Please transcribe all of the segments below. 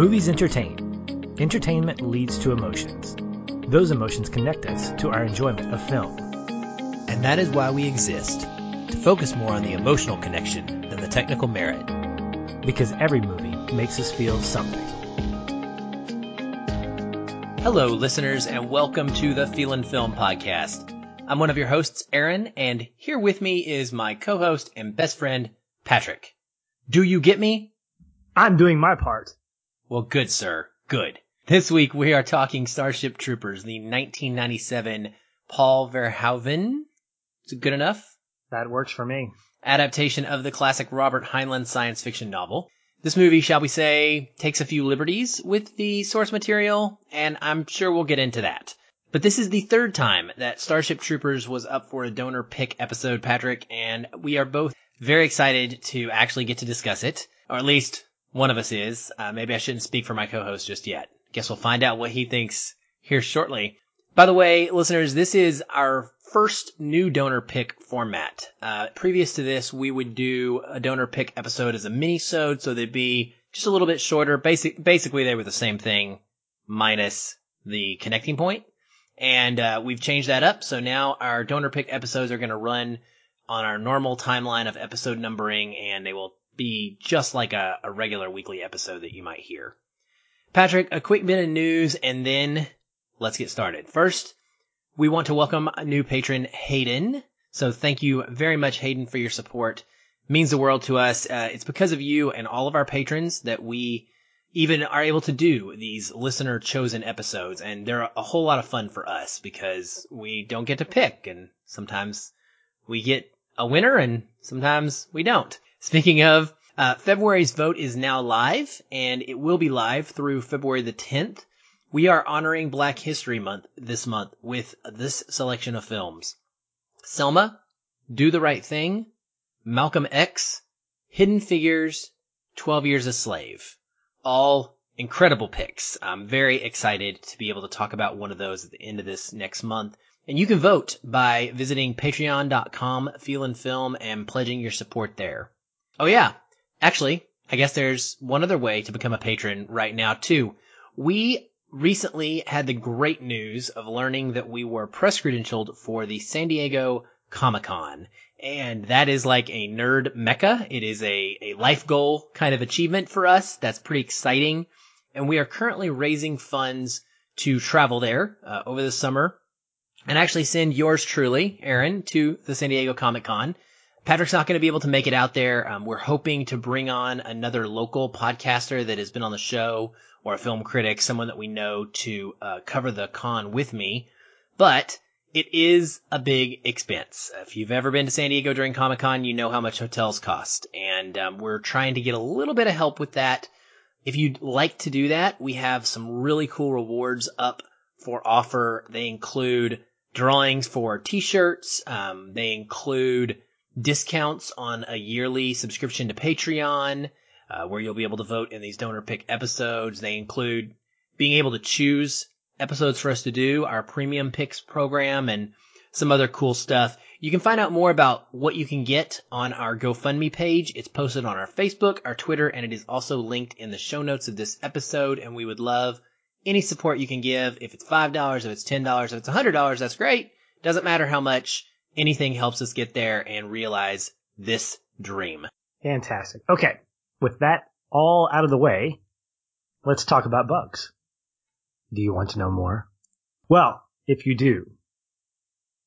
Movies entertain. Entertainment leads to emotions. Those emotions connect us to our enjoyment of film. And that is why we exist to focus more on the emotional connection than the technical merit. Because every movie makes us feel something. Hello, listeners, and welcome to the Feelin' Film Podcast. I'm one of your hosts, Aaron, and here with me is my co-host and best friend, Patrick. Do you get me? I'm doing my part. Well, good, sir. Good. This week we are talking Starship Troopers, the 1997 Paul Verhoeven. Is it good enough? That works for me. Adaptation of the classic Robert Heinlein science fiction novel. This movie, shall we say, takes a few liberties with the source material, and I'm sure we'll get into that. But this is the third time that Starship Troopers was up for a donor pick episode, Patrick, and we are both very excited to actually get to discuss it, or at least one of us is. Uh, maybe I shouldn't speak for my co-host just yet. Guess we'll find out what he thinks here shortly. By the way, listeners, this is our first new donor pick format. Uh, previous to this, we would do a donor pick episode as a mini-sode, so they'd be just a little bit shorter. Basic, basically, they were the same thing, minus the connecting point. And uh, we've changed that up, so now our donor pick episodes are going to run on our normal timeline of episode numbering, and they will be just like a, a regular weekly episode that you might hear. Patrick, a quick bit of news, and then let's get started. First, we want to welcome a new patron, Hayden. So thank you very much, Hayden, for your support. It means the world to us. Uh, it's because of you and all of our patrons that we even are able to do these listener chosen episodes. And they're a whole lot of fun for us because we don't get to pick and sometimes we get a winner and sometimes we don't. Speaking of, uh, February's vote is now live and it will be live through February the 10th. We are honoring Black History Month this month with this selection of films. Selma, Do the Right Thing, Malcolm X, Hidden Figures, 12 Years a Slave. All incredible picks. I'm very excited to be able to talk about one of those at the end of this next month. And you can vote by visiting patreon.com, feelin' film, and pledging your support there. Oh yeah, actually, I guess there's one other way to become a patron right now too. We recently had the great news of learning that we were press credentialed for the San Diego Comic Con. And that is like a nerd mecca. It is a, a life goal kind of achievement for us. That's pretty exciting. And we are currently raising funds to travel there uh, over the summer and actually send yours truly, Aaron, to the San Diego Comic Con. Patrick's not going to be able to make it out there. Um, we're hoping to bring on another local podcaster that has been on the show or a film critic, someone that we know to uh, cover the con with me. But it is a big expense. If you've ever been to San Diego during Comic Con, you know how much hotels cost. And um, we're trying to get a little bit of help with that. If you'd like to do that, we have some really cool rewards up for offer. They include drawings for t-shirts. Um, they include discounts on a yearly subscription to Patreon, uh, where you'll be able to vote in these donor pick episodes. They include being able to choose episodes for us to do, our premium picks program, and some other cool stuff. You can find out more about what you can get on our GoFundMe page. It's posted on our Facebook, our Twitter, and it is also linked in the show notes of this episode. And we would love any support you can give. If it's $5, if it's $10, if it's $100, that's great. Doesn't matter how much. Anything helps us get there and realize this dream. Fantastic. Okay. With that all out of the way, let's talk about bugs. Do you want to know more? Well, if you do,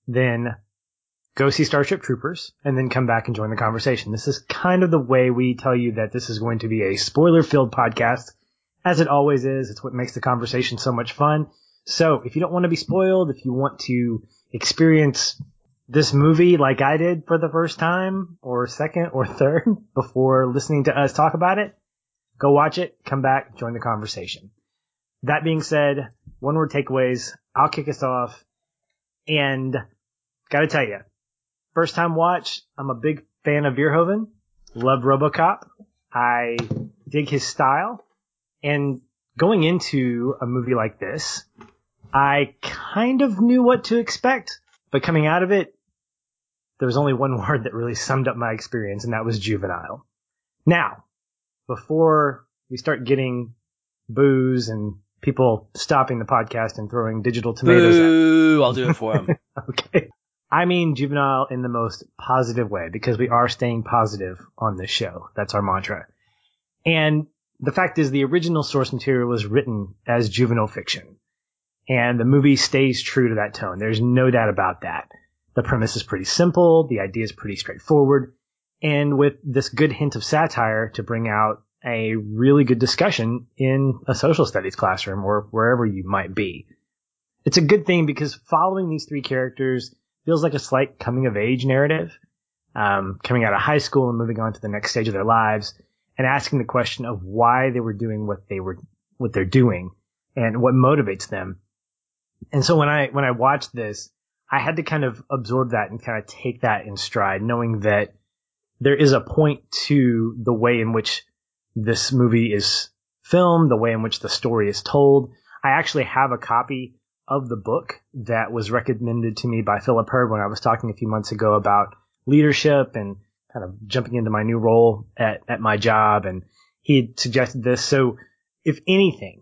then go see Starship Troopers and then come back and join the conversation. This is kind of the way we tell you that this is going to be a spoiler filled podcast, as it always is. It's what makes the conversation so much fun. So if you don't want to be spoiled, if you want to experience this movie like I did for the first time or second or third before listening to us talk about it, go watch it, come back, join the conversation. That being said, one word takeaways. I'll kick us off and gotta tell you, first time watch, I'm a big fan of Verhoeven. Love RoboCop. I dig his style and going into a movie like this, I kind of knew what to expect, but coming out of it, there was only one word that really summed up my experience, and that was juvenile. Now, before we start getting boos and people stopping the podcast and throwing digital tomatoes Boo! I'll do it for them. Okay. I mean juvenile in the most positive way because we are staying positive on this show. That's our mantra. And the fact is the original source material was written as juvenile fiction. And the movie stays true to that tone. There's no doubt about that. The premise is pretty simple. The idea is pretty straightforward. And with this good hint of satire to bring out a really good discussion in a social studies classroom or wherever you might be. It's a good thing because following these three characters feels like a slight coming of age narrative, um, coming out of high school and moving on to the next stage of their lives and asking the question of why they were doing what they were, what they're doing and what motivates them. And so when I, when I watched this, I had to kind of absorb that and kind of take that in stride, knowing that there is a point to the way in which this movie is filmed, the way in which the story is told. I actually have a copy of the book that was recommended to me by Philip Hurd when I was talking a few months ago about leadership and kind of jumping into my new role at, at my job. And he suggested this. So if anything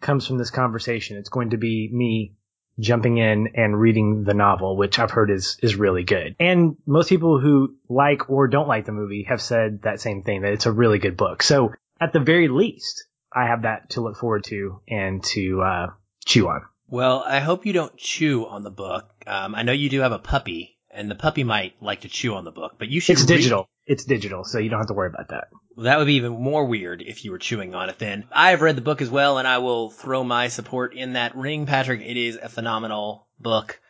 comes from this conversation, it's going to be me jumping in and reading the novel, which I've heard is, is really good. And most people who like or don't like the movie have said that same thing, that it's a really good book. So at the very least, I have that to look forward to and to, uh, chew on. Well, I hope you don't chew on the book. Um, I know you do have a puppy, and the puppy might like to chew on the book, but you should. It's read- digital. It's digital, so you don't have to worry about that. Well, that would be even more weird if you were chewing on it then. I have read the book as well, and I will throw my support in that ring, Patrick. It is a phenomenal book,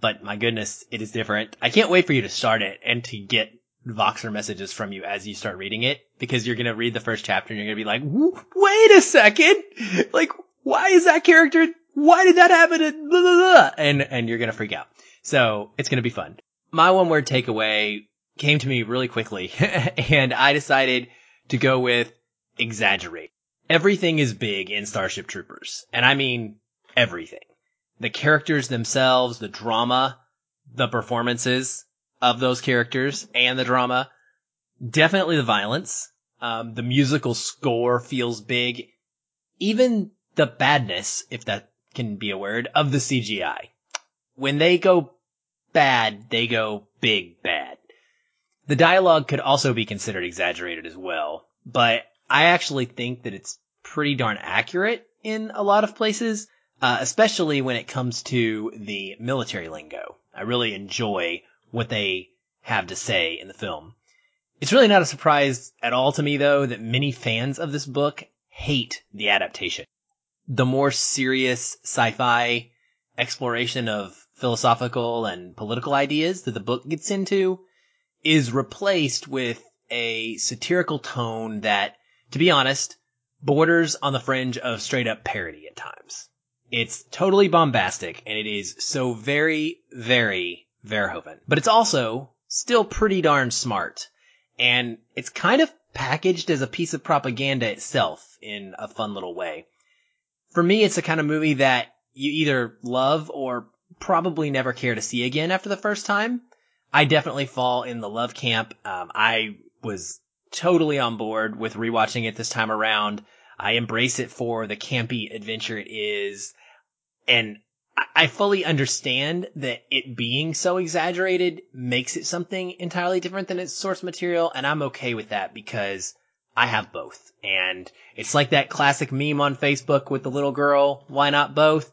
but my goodness, it is different. I can't wait for you to start it and to get Voxer messages from you as you start reading it, because you're gonna read the first chapter and you're gonna be like, wait a second! Like, why is that character, why did that happen? And, blah, blah, blah," and, and you're gonna freak out. So, it's gonna be fun. My one word takeaway came to me really quickly, and I decided to go with exaggerate. Everything is big in Starship Troopers, and I mean everything. The characters themselves, the drama, the performances of those characters, and the drama. Definitely the violence. Um, the musical score feels big. Even the badness, if that can be a word, of the CGI. When they go bad, they go big bad. The dialogue could also be considered exaggerated as well, but I actually think that it's pretty darn accurate in a lot of places, uh, especially when it comes to the military lingo. I really enjoy what they have to say in the film. It's really not a surprise at all to me though that many fans of this book hate the adaptation. The more serious sci-fi exploration of philosophical and political ideas that the book gets into is replaced with a satirical tone that, to be honest, borders on the fringe of straight up parody at times. It's totally bombastic and it is so very, very Verhoeven. But it's also still pretty darn smart. And it's kind of packaged as a piece of propaganda itself in a fun little way. For me, it's the kind of movie that you either love or probably never care to see again after the first time. I definitely fall in the love camp. Um, I was totally on board with rewatching it this time around. I embrace it for the campy adventure it is. And I- fully understand that it being so exaggerated makes it something entirely different than its source material. And I'm okay with that because I have both. And it's like that classic meme on Facebook with the little girl. Why not both?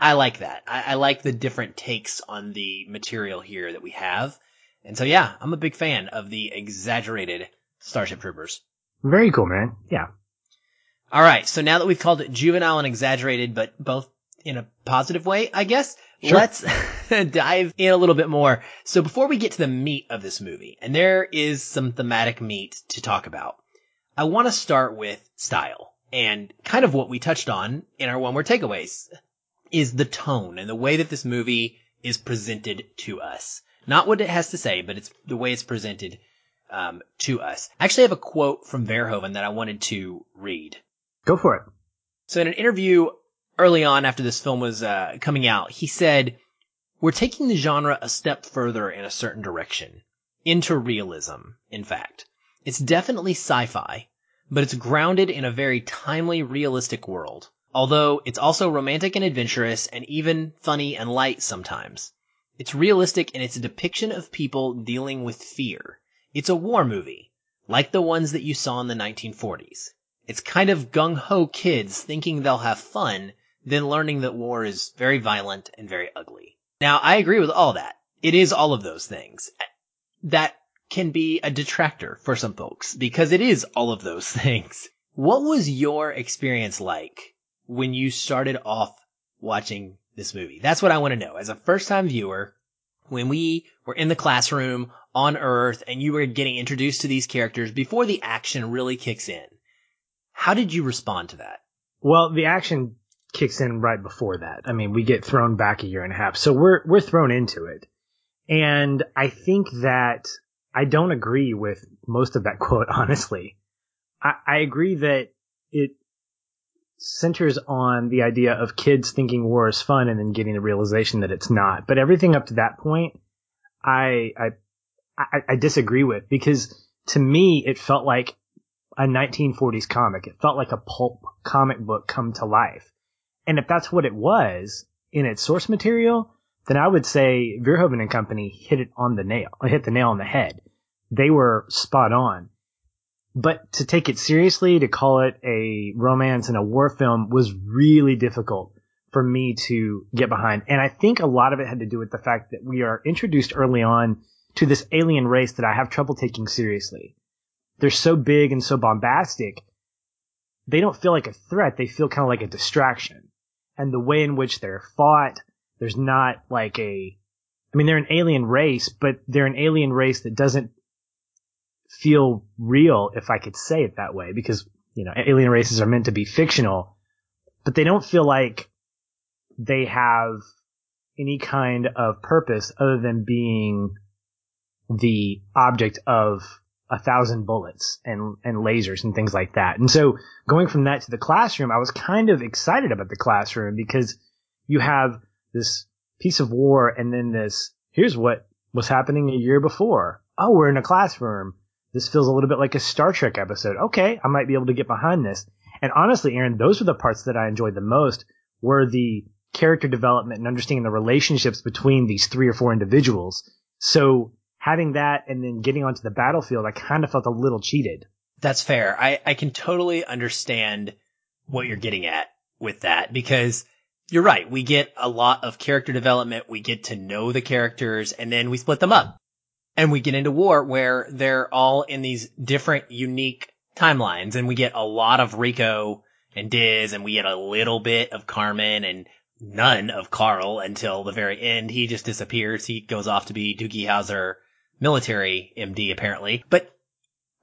I like that. I, I like the different takes on the material here that we have. And so yeah, I'm a big fan of the exaggerated Starship Troopers. Very cool, man. Yeah. All right, so now that we've called it juvenile and exaggerated, but both in a positive way, I guess, Sure. let's dive in a little bit more. So before we get to the meat of this movie, and there is some thematic meat to talk about, I want to start with style and kind of what we touched on in our one word takeaways is the tone and the way that this movie is presented to us. Not what it has to say, but it's the way it's presented um, to us. I actually have a quote from Verhoeven that I wanted to read. Go for it. So in an interview early on after this film was uh, coming out, he said, "We're taking the genre a step further in a certain direction, into realism. In fact, it's definitely sci-fi, but it's grounded in a very timely, realistic world. Although it's also romantic and adventurous and even funny and light sometimes. It's realistic in its a depiction of people dealing with fear. It's a war movie, like the ones that you saw in the 1940s. It's kind of gung ho kids thinking they'll have fun, then learning that war is very violent and very ugly. Now, I agree with all that. It is all of those things. That can be a detractor for some folks because it is all of those things. What was your experience like when you started off watching this movie? That's what I want to know. As a first time viewer, when we were in the classroom on Earth and you were getting introduced to these characters before the action really kicks in, how did you respond to that? Well, the action kicks in right before that. I mean, we get thrown back a year and a half. So we're, we're thrown into it. And I think that I don't agree with most of that quote, honestly. I, I agree that it centers on the idea of kids thinking war is fun and then getting the realization that it's not. But everything up to that point, I, I, I, I disagree with because to me, it felt like a 1940s comic. It felt like a pulp comic book come to life. And if that's what it was in its source material, then I would say Verhoeven and company hit it on the nail, hit the nail on the head. They were spot on. But to take it seriously, to call it a romance and a war film was really difficult for me to get behind. And I think a lot of it had to do with the fact that we are introduced early on to this alien race that I have trouble taking seriously. They're so big and so bombastic. They don't feel like a threat. They feel kind of like a distraction. And the way in which they're fought, there's not like a, I mean, they're an alien race, but they're an alien race that doesn't feel real, if I could say it that way, because, you know, alien races are meant to be fictional, but they don't feel like they have any kind of purpose other than being the object of a thousand bullets and, and lasers and things like that. And so going from that to the classroom, I was kind of excited about the classroom because you have this piece of war and then this, here's what was happening a year before. Oh, we're in a classroom. This feels a little bit like a Star Trek episode. Okay, I might be able to get behind this. And honestly, Aaron, those were the parts that I enjoyed the most were the character development and understanding the relationships between these three or four individuals. So having that and then getting onto the battlefield, I kind of felt a little cheated. That's fair. I, I can totally understand what you're getting at with that because you're right. We get a lot of character development. We get to know the characters and then we split them up and we get into war where they're all in these different unique timelines and we get a lot of Rico and Diz and we get a little bit of Carmen and none of Carl until the very end. He just disappears. He goes off to be Doogie Howser military MD apparently. But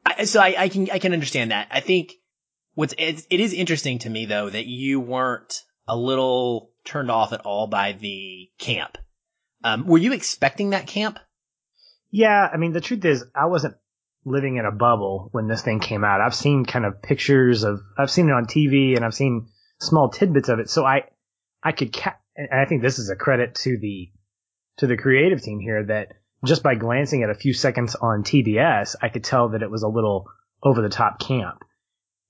I, so I, I can, I can understand that. I think what's, it, it is interesting to me though that you weren't a little turned off at all by the camp. Um, were you expecting that camp? Yeah, I mean, the truth is, I wasn't living in a bubble when this thing came out. I've seen kind of pictures of, I've seen it on TV and I've seen small tidbits of it. So I, I could, ca- and I think this is a credit to the, to the creative team here that just by glancing at a few seconds on TBS, I could tell that it was a little over the top camp.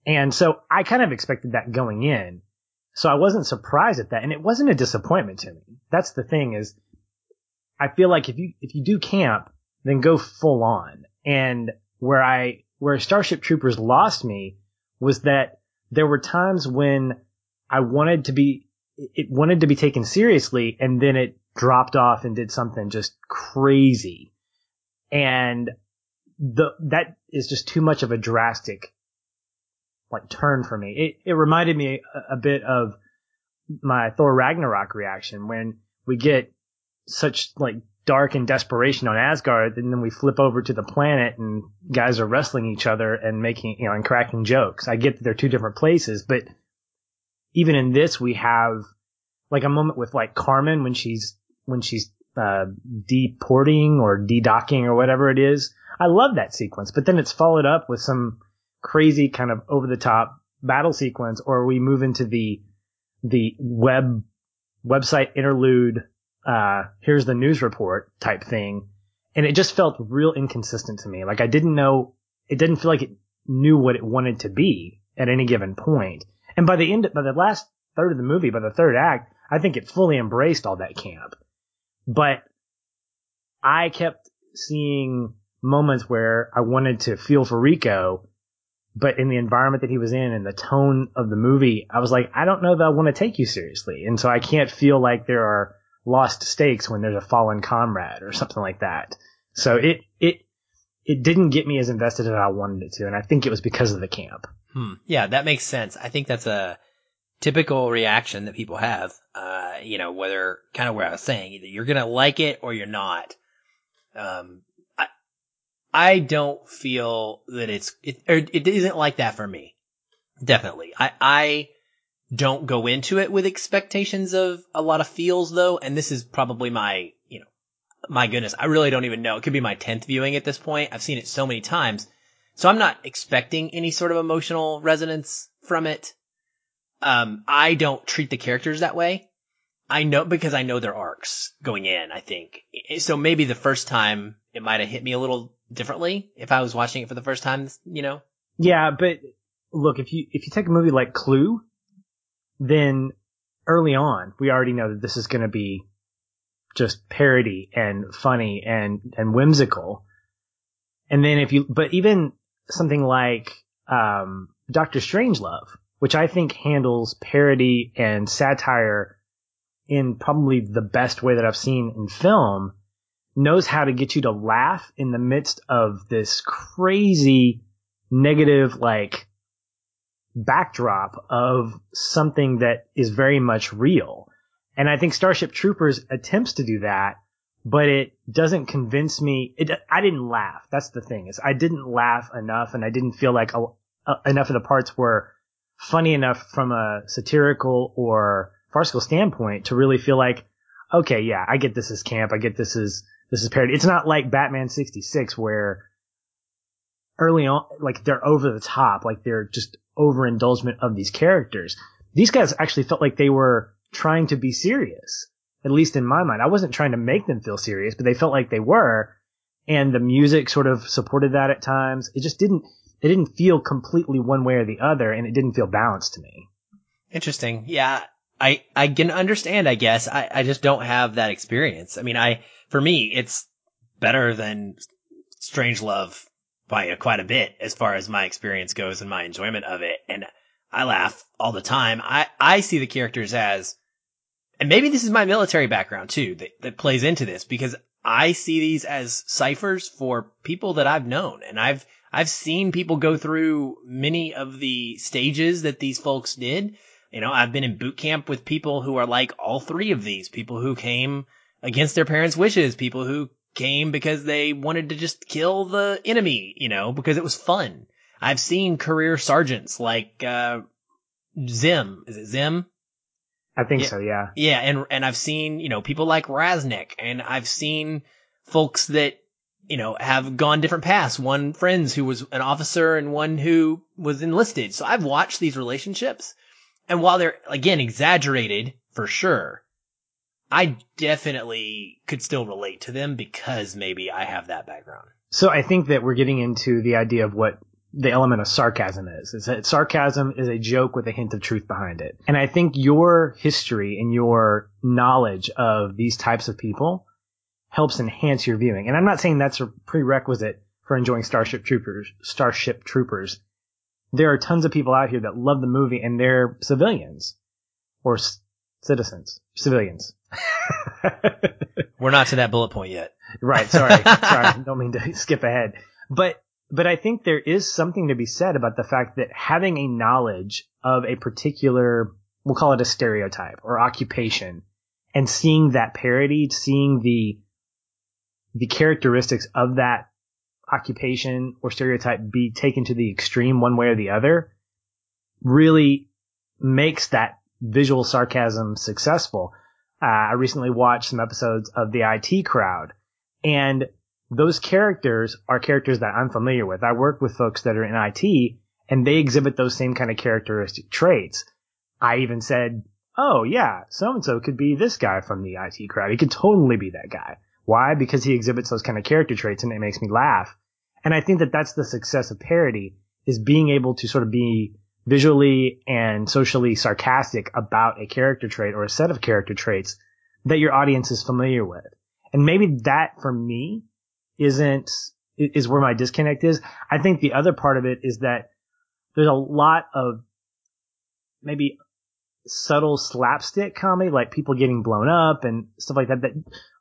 And so I kind of expected that going in. So I wasn't surprised at that. And it wasn't a disappointment to me. That's the thing is I feel like if you, if you do camp, then go full on. And where I, where Starship Troopers lost me was that there were times when I wanted to be, it wanted to be taken seriously and then it dropped off and did something just crazy. And the, that is just too much of a drastic, like turn for me. It, it reminded me a, a bit of my Thor Ragnarok reaction when we get such like dark and desperation on Asgard, and then we flip over to the planet and guys are wrestling each other and making, you know, and cracking jokes. I get that they're two different places, but even in this, we have like a moment with like Carmen when she's, when she's, uh, deporting or de-docking or whatever it is. I love that sequence, but then it's followed up with some crazy kind of over the top battle sequence, or we move into the, the web, website interlude uh, here's the news report type thing. And it just felt real inconsistent to me. Like I didn't know, it didn't feel like it knew what it wanted to be at any given point. And by the end, by the last third of the movie, by the third act, I think it fully embraced all that camp. But I kept seeing moments where I wanted to feel for Rico, but in the environment that he was in and the tone of the movie, I was like, I don't know that I want to take you seriously. And so I can't feel like there are lost stakes when there's a fallen comrade or something like that. So it, it, it didn't get me as invested as I wanted it to. And I think it was because of the camp. Hmm. Yeah, that makes sense. I think that's a typical reaction that people have. Uh, you know, whether kind of where I was saying, either you're to like it or you're not. Um, I, I don't feel that it's, it, it isn't like that for me. Definitely. I, I don't go into it with expectations of a lot of feels though. And this is probably my, you know, my goodness, I really don't even know. It could be my 10th viewing at this point. I've seen it so many times. So I'm not expecting any sort of emotional resonance from it. Um, I don't treat the characters that way. I know because I know their arcs going in, I think. So maybe the first time it might have hit me a little differently if I was watching it for the first time, you know? Yeah, but look, if you, if you take a movie like Clue, then early on, we already know that this is going to be just parody and funny and, and whimsical. And then if you, but even something like, um, Doctor Strangelove, which I think handles parody and satire in probably the best way that I've seen in film, knows how to get you to laugh in the midst of this crazy negative, like, backdrop of something that is very much real. And I think Starship Troopers attempts to do that, but it doesn't convince me. It, I didn't laugh. That's the thing is I didn't laugh enough and I didn't feel like a, a, enough of the parts were funny enough from a satirical or farcical standpoint to really feel like, okay, yeah, I get this as camp. I get this as, this is parody. It's not like Batman 66 where early on, like they're over the top, like they're just overindulgent of these characters. These guys actually felt like they were trying to be serious, at least in my mind. I wasn't trying to make them feel serious, but they felt like they were. And the music sort of supported that at times. It just didn't, it didn't feel completely one way or the other, and it didn't feel balanced to me. Interesting. Yeah. I, I can understand, I guess. I, I just don't have that experience. I mean, I, for me, it's better than Strangelove by quite a bit as far as my experience goes and my enjoyment of it. And I laugh all the time. I, I see the characters as, and maybe this is my military background too that, that plays into this because I see these as ciphers for people that I've known and I've, I've seen people go through many of the stages that these folks did. You know, I've been in boot camp with people who are like all three of these people who came against their parents' wishes, people who came because they wanted to just kill the enemy, you know, because it was fun. I've seen career sergeants like, uh, Zim. Is it Zim? I think yeah. so, yeah. Yeah, and, and I've seen, you know, people like Raznik, and I've seen folks that, you know, have gone different paths. One friends who was an officer and one who was enlisted. So I've watched these relationships. And while they're, again, exaggerated for sure, I definitely could still relate to them because maybe I have that background. So I think that we're getting into the idea of what the element of sarcasm is. Is that sarcasm is a joke with a hint of truth behind it. And I think your history and your knowledge of these types of people helps enhance your viewing. And I'm not saying that's a prerequisite for enjoying Starship Troopers, Starship Troopers. There are tons of people out here that love the movie and they're civilians or c- citizens, civilians. We're not to that bullet point yet. Right. Sorry. sorry. Don't mean to skip ahead. But, but I think there is something to be said about the fact that having a knowledge of a particular, we'll call it a stereotype or occupation and seeing that parody, seeing the, the characteristics of that occupation or stereotype be taken to the extreme one way or the other really makes that visual sarcasm successful. Uh, I recently watched some episodes of the IT crowd and those characters are characters that I'm familiar with. I work with folks that are in IT and they exhibit those same kind of characteristic traits. I even said, Oh yeah, so and so could be this guy from the IT crowd. He could totally be that guy. Why? Because he exhibits those kind of character traits and it makes me laugh. And I think that that's the success of parody is being able to sort of be visually and socially sarcastic about a character trait or a set of character traits that your audience is familiar with. And maybe that for me isn't, is where my disconnect is. I think the other part of it is that there's a lot of maybe subtle slapstick comedy, like people getting blown up and stuff like that, that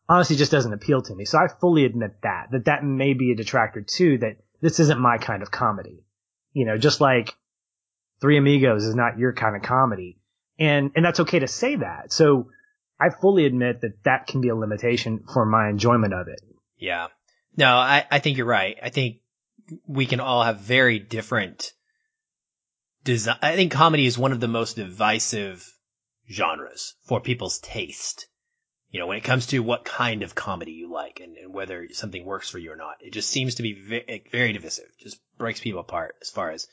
honestly just doesn't appeal to me. So I fully admit that, that that may be a detractor too, that this isn't my kind of comedy. You know, just like Three Amigos is not your kind of comedy. And, and that's okay to say that. So I fully admit that that can be a limitation for my enjoyment of it. Yeah. No, I, I think you're right. I think we can all have very different design. I think comedy is one of the most divisive genres for people's taste. You know, when it comes to what kind of comedy you like and, and whether something works for you or not, it just seems to be very, very divisive. Just breaks people apart as far as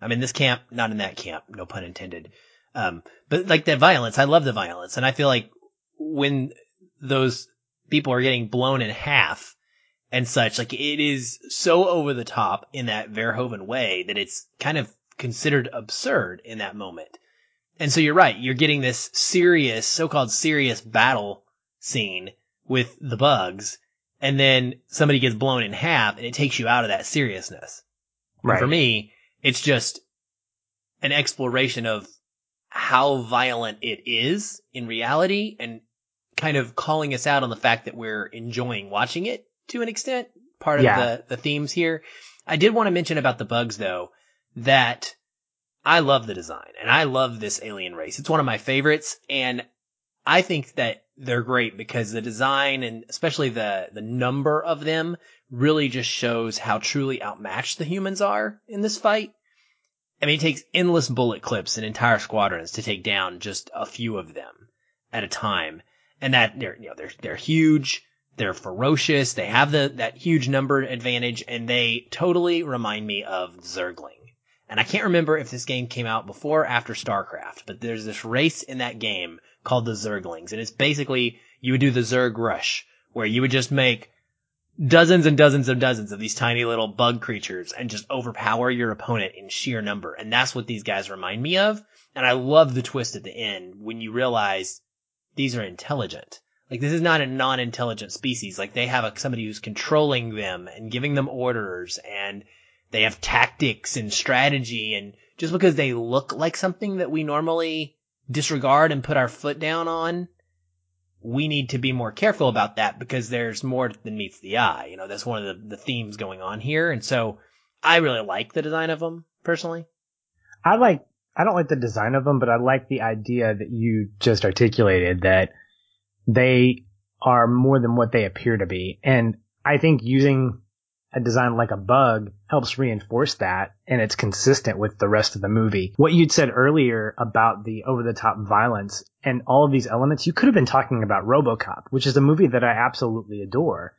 I'm in this camp, not in that camp, no pun intended. Um, but like the violence, I love the violence. And I feel like when those people are getting blown in half and such, like it is so over the top in that Verhoeven way that it's kind of considered absurd in that moment. And so you're right. You're getting this serious, so-called serious battle scene with the bugs. And then somebody gets blown in half and it takes you out of that seriousness. Right. for me, it's just an exploration of how violent it is in reality and kind of calling us out on the fact that we're enjoying watching it to an extent. Part of yeah. the, the themes here. I did want to mention about the bugs though that I love the design and I love this alien race. It's one of my favorites and I think that they're great because the design and especially the, the number of them really just shows how truly outmatched the humans are in this fight. I mean, it takes endless bullet clips and entire squadrons to take down just a few of them at a time. And that they're, you know, they're, they're huge. They're ferocious. They have the, that huge number advantage and they totally remind me of Zergling. And I can't remember if this game came out before or after StarCraft, but there's this race in that game called the Zerglings. And it's basically, you would do the Zerg Rush, where you would just make dozens and dozens and dozens of these tiny little bug creatures and just overpower your opponent in sheer number. And that's what these guys remind me of. And I love the twist at the end when you realize these are intelligent. Like this is not a non-intelligent species. Like they have a, somebody who's controlling them and giving them orders and they have tactics and strategy and just because they look like something that we normally disregard and put our foot down on, we need to be more careful about that because there's more than meets the eye. You know, that's one of the, the themes going on here. And so I really like the design of them personally. I like, I don't like the design of them, but I like the idea that you just articulated that they are more than what they appear to be. And I think using a design like a bug helps reinforce that and it's consistent with the rest of the movie. What you'd said earlier about the over the top violence and all of these elements, you could have been talking about Robocop, which is a movie that I absolutely adore.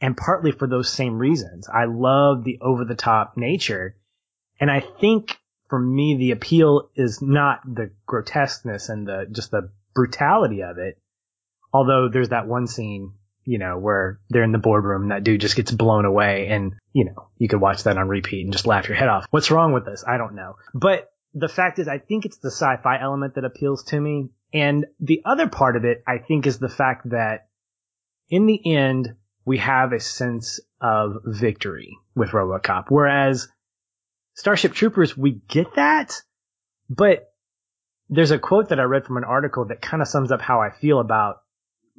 And partly for those same reasons. I love the over the top nature. And I think for me, the appeal is not the grotesqueness and the, just the brutality of it. Although there's that one scene you know, where they're in the boardroom and that dude just gets blown away and, you know, you could watch that on repeat and just laugh your head off. What's wrong with this? I don't know. But the fact is, I think it's the sci-fi element that appeals to me. And the other part of it, I think, is the fact that in the end, we have a sense of victory with Robocop. Whereas Starship Troopers, we get that, but there's a quote that I read from an article that kind of sums up how I feel about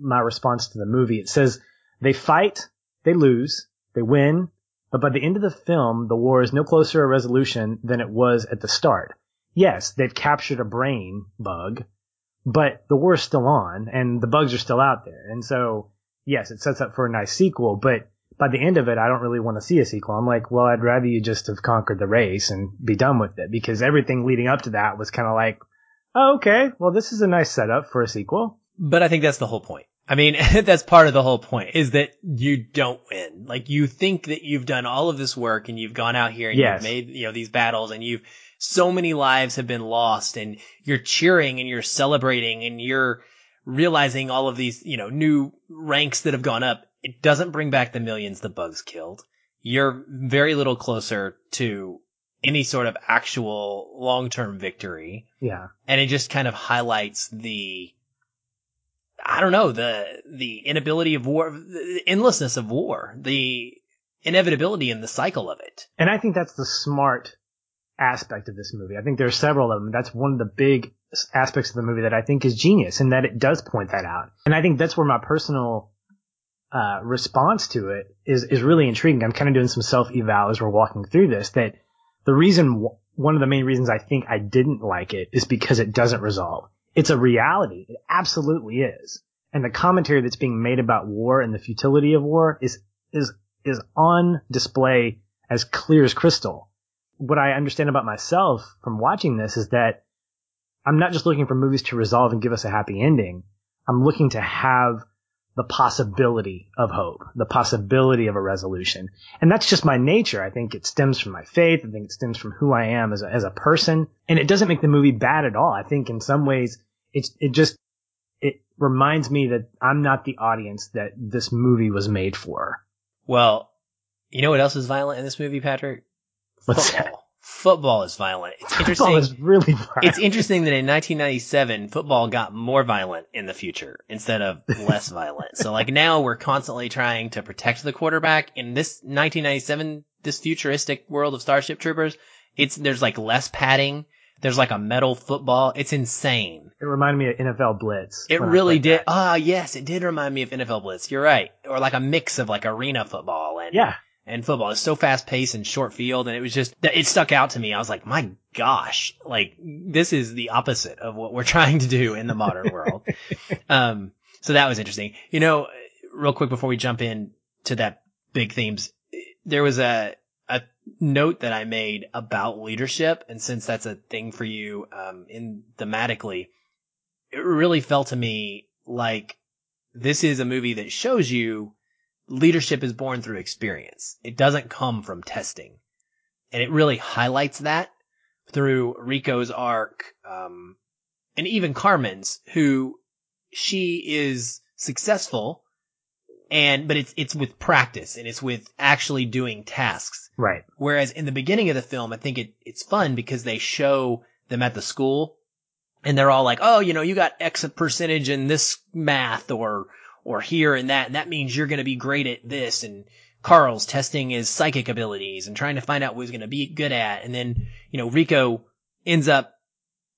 my response to the movie. It says they fight, they lose, they win, but by the end of the film, the war is no closer a resolution than it was at the start. Yes, they've captured a brain bug, but the war is still on and the bugs are still out there. And so, yes, it sets up for a nice sequel, but by the end of it, I don't really want to see a sequel. I'm like, well, I'd rather you just have conquered the race and be done with it because everything leading up to that was kind of like, oh, okay, well, this is a nice setup for a sequel. But I think that's the whole point. I mean, that's part of the whole point is that you don't win. Like you think that you've done all of this work and you've gone out here and yes. you've made, you know, these battles and you've, so many lives have been lost and you're cheering and you're celebrating and you're realizing all of these, you know, new ranks that have gone up. It doesn't bring back the millions the bugs killed. You're very little closer to any sort of actual long-term victory. Yeah. And it just kind of highlights the, I don't know, the, the inability of war, the endlessness of war, the inevitability and the cycle of it. And I think that's the smart aspect of this movie. I think there are several of them. That's one of the big aspects of the movie that I think is genius and that it does point that out. And I think that's where my personal uh, response to it is, is really intriguing. I'm kind of doing some self eval as we're walking through this that the reason, one of the main reasons I think I didn't like it is because it doesn't resolve. It's a reality. It absolutely is. And the commentary that's being made about war and the futility of war is, is, is on display as clear as crystal. What I understand about myself from watching this is that I'm not just looking for movies to resolve and give us a happy ending. I'm looking to have the possibility of hope, the possibility of a resolution. And that's just my nature. I think it stems from my faith. I think it stems from who I am as a, as a person. And it doesn't make the movie bad at all. I think in some ways it's, it just, it reminds me that I'm not the audience that this movie was made for. Well, you know what else is violent in this movie, Patrick? What's Football. that? Football is violent. It's interesting. Football is really violent. It's interesting that in 1997, football got more violent in the future instead of less violent. So like now we're constantly trying to protect the quarterback. In this 1997, this futuristic world of Starship Troopers, it's, there's like less padding. There's like a metal football. It's insane. It reminded me of NFL Blitz. It really did. Ah, yes, it did remind me of NFL Blitz. You're right. Or like a mix of like arena football and Yeah. And football. is so fast paced and short field, and it was just it stuck out to me. I was like, my gosh, like this is the opposite of what we're trying to do in the modern world. Um, so that was interesting. You know, real quick before we jump in to that big themes, there was a a note that I made about leadership, and since that's a thing for you, um, in thematically, it really felt to me like this is a movie that shows you leadership is born through experience. It doesn't come from testing. And it really highlights that through Rico's arc, um, and even Carmen's, who she is successful and, but it's, it's with practice and it's with actually doing tasks. Right. Whereas in the beginning of the film, I think it, it's fun because they show them at the school and they're all like, oh, you know, you got X percentage in this math or, or here and that, and that means you're going to be great at this. And Carl's testing his psychic abilities and trying to find out what he's going to be good at. And then, you know, Rico ends up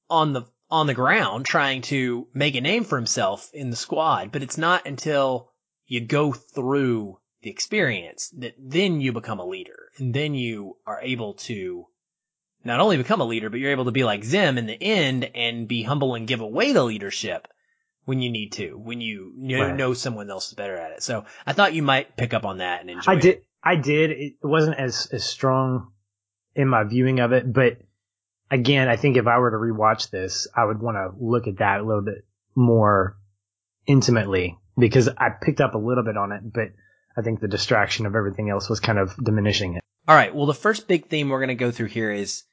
on the, on the ground trying to make a name for himself in the squad. But it's not until you go through the experience that then you become a leader and then you are able to not only become a leader, but you're able to be like Zim in the end and be humble and give away the leadership when you need to, when you know, Right. know someone else is better at it. So I thought you might pick up on that and enjoy I it. did. I did. It wasn't as as strong in my viewing of it, but again, I think if I were to rewatch this, I would want to look at that a little bit more intimately because I picked up a little bit on it, but I think the distraction of everything else was kind of diminishing it. All right. Well, the first big theme we're going to go through here is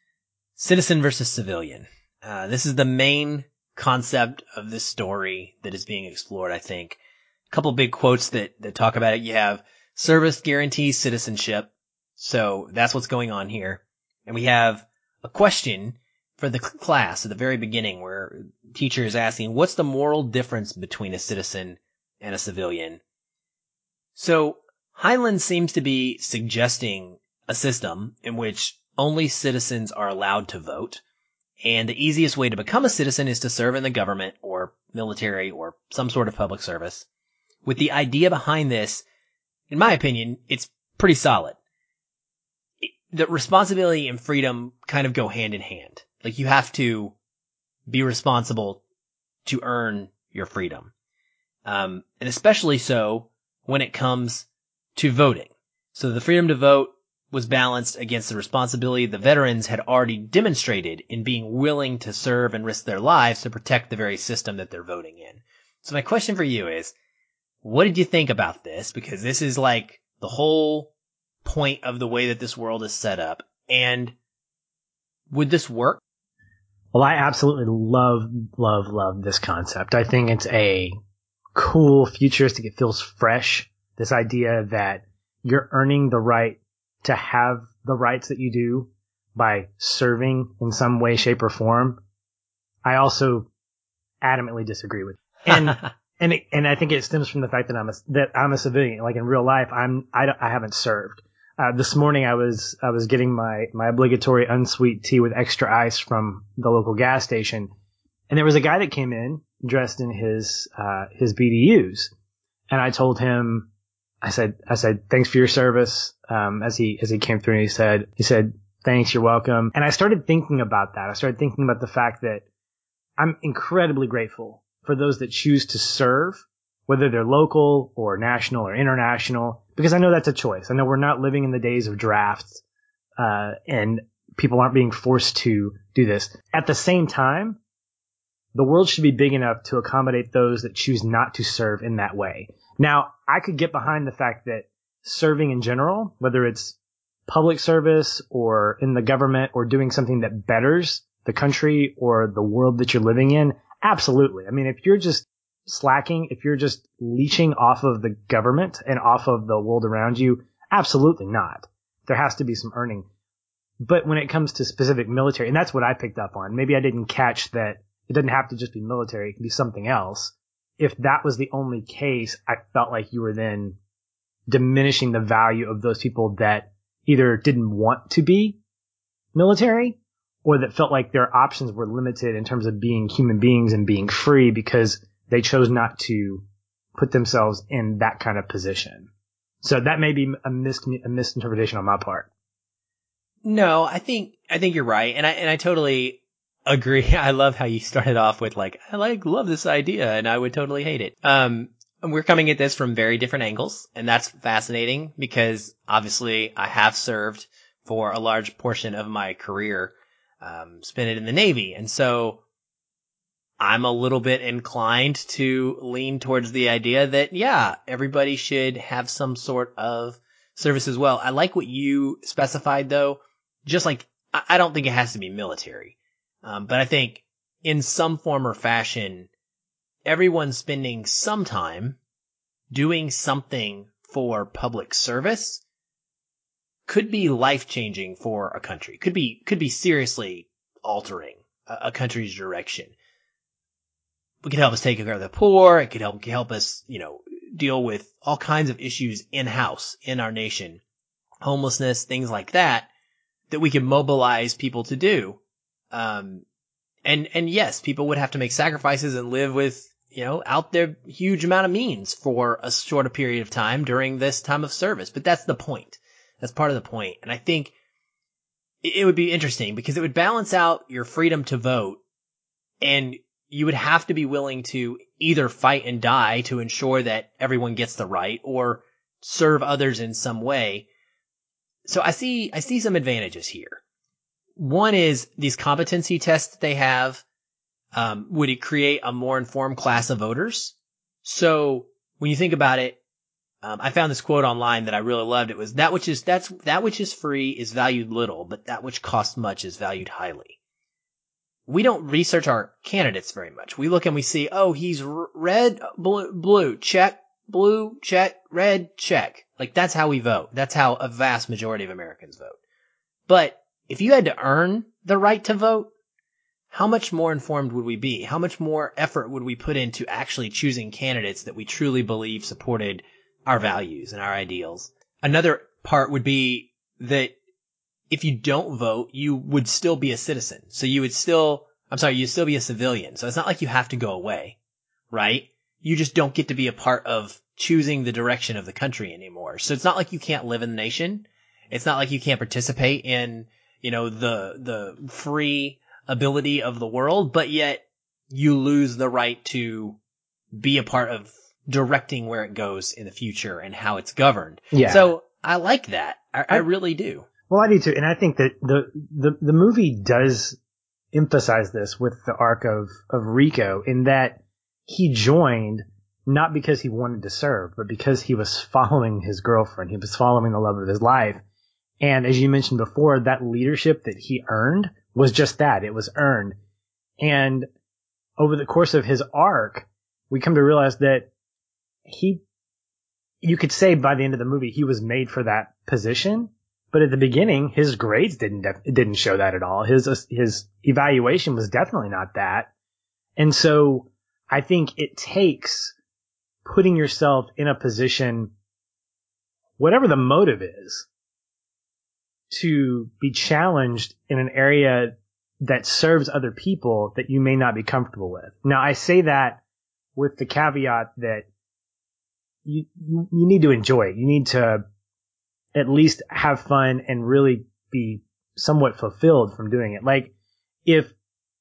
citizen versus civilian. Uh, this is the main concept of this story that is being explored, I think. A couple big quotes that, that talk about it. You have service guarantees citizenship. So that's what's going on here. And we have a question for the class at the very beginning where teacher is asking, what's the moral difference between a citizen and a civilian? So Heinlein seems to be suggesting a system in which only citizens are allowed to vote. And the easiest way to become a citizen is to serve in the government or military or some sort of public service. With the idea behind this, in my opinion, it's pretty solid. The responsibility and freedom kind of go hand in hand. Like you have to be responsible to earn your freedom. Um, and especially so when it comes to voting. So the freedom to vote was balanced against the responsibility the veterans had already demonstrated in being willing to serve and risk their lives to protect the very system that they're voting in. So my question for you is, what did you think about this? Because this is like the whole point of the way that this world is set up. And would this work? Well, I absolutely love, love, love this concept. I think it's a cool, futuristic. It feels fresh. This idea that you're earning the right to have the rights that you do by serving in some way, shape, or form, I also adamantly disagree with. And and it, and I think it stems from the fact that I'm a that I'm a civilian. Like in real life, I'm I, I haven't served. Uh, this morning I was I was getting my my obligatory unsweet tea with extra ice from the local gas station, and there was a guy that came in dressed in his uh, his BDUs, and I told him, I said I said thanks for your service. Um, as he as he came through, and he said he said thanks, you're welcome. And I started thinking about that. I started thinking about the fact that I'm incredibly grateful for those that choose to serve, whether they're local or national or international, because I know that's a choice. I know we're not living in the days of drafts, uh, and people aren't being forced to do this. At the same time, the world should be big enough to accommodate those that choose not to serve in that way. Now, I could get behind the fact that serving in general, whether it's public service or in the government or doing something that betters the country or the world that you're living in, absolutely. I mean, if you're just slacking, if you're just leeching off of the government and off of the world around you, absolutely not. There has to be some earning. But when it comes to specific military, and that's what I picked up on, maybe I didn't catch that it doesn't have to just be military. It can be something else. If that was the only case, I felt like you were then diminishing the value of those people that either didn't want to be military or that felt like their options were limited in terms of being human beings and being free because they chose not to put themselves in that kind of position. So that may be a, mis- a misinterpretation on my part. No, I think I think you're right, and I and I totally agree. I love how you started off with like I like love this idea, and I would totally hate it. Um, we're coming at this from very different angles, and that's fascinating because obviously I have served for a large portion of my career, um, spent it in the Navy, and so I'm a little bit inclined to lean towards the idea that yeah, everybody should have some sort of service as well. I like what you specified though, just like I don't think it has to be military, um, but I think in some form or fashion everyone spending some time doing something for public service could be life changing for a country. Could be could be seriously altering a, a, country's direction. It could help us take care of the poor. It could help help us, you know, deal with all kinds of issues in house in our nation, homelessness, things like that, that we can mobilize people to do. Um, and and yes, people would have to make sacrifices and live with you know, out their huge amount of means for a shorter period of time during this time of service. But that's the point. That's part of the point. And I think it would be interesting because it would balance out your freedom to vote and you would have to be willing to either fight and die to ensure that everyone gets the right or serve others in some way. So I see, I see some advantages here. One is these competency tests that they have um, would it create a more informed class of voters? So when you think about it, um, I found this quote online that I really loved. It was that which is that's that which is free is valued little, but that which costs much is valued highly. We don't research our candidates very much. We look and we see, oh, he's red, blue, blue, check, blue, check, red, check. Like that's how we vote. That's how a vast majority of Americans vote. But if you had to earn the right to vote, how much more informed would we be? How much more effort would we put into actually choosing candidates that we truly believe supported our values and our ideals? Another part would be that if you don't vote, you would still be a citizen. So you would still, I'm sorry, you'd still be a civilian. So it's not like you have to go away, right? You just don't get to be a part of choosing the direction of the country anymore. So it's not like you can't live in the nation. It's not like you can't participate in, you know, the, the free ability of the world, but yet you lose the right to be a part of directing where it goes in the future and how it's governed. Yeah. So I like that. I, I, I really do. Well, I do too, and I think that the the the movie does emphasize this with the arc of of Rico in that he joined not because he wanted to serve, but because he was following his girlfriend. He was following the love of his life. And as you mentioned before, that leadership that he earned was just that. It was earned. And over the course of his arc, we come to realize that he, you could say by the end of the movie, he was made for that position, But at the beginning, his grades didn't def- didn't show that at all. His his evaluation was definitely not that. And so I think it takes putting yourself in a position, whatever the motive is, to be challenged in an area that serves other people that you may not be comfortable with. Now I say that with the caveat that you, you, you need to enjoy it. You need to at least have fun and really be somewhat fulfilled from doing it. Like if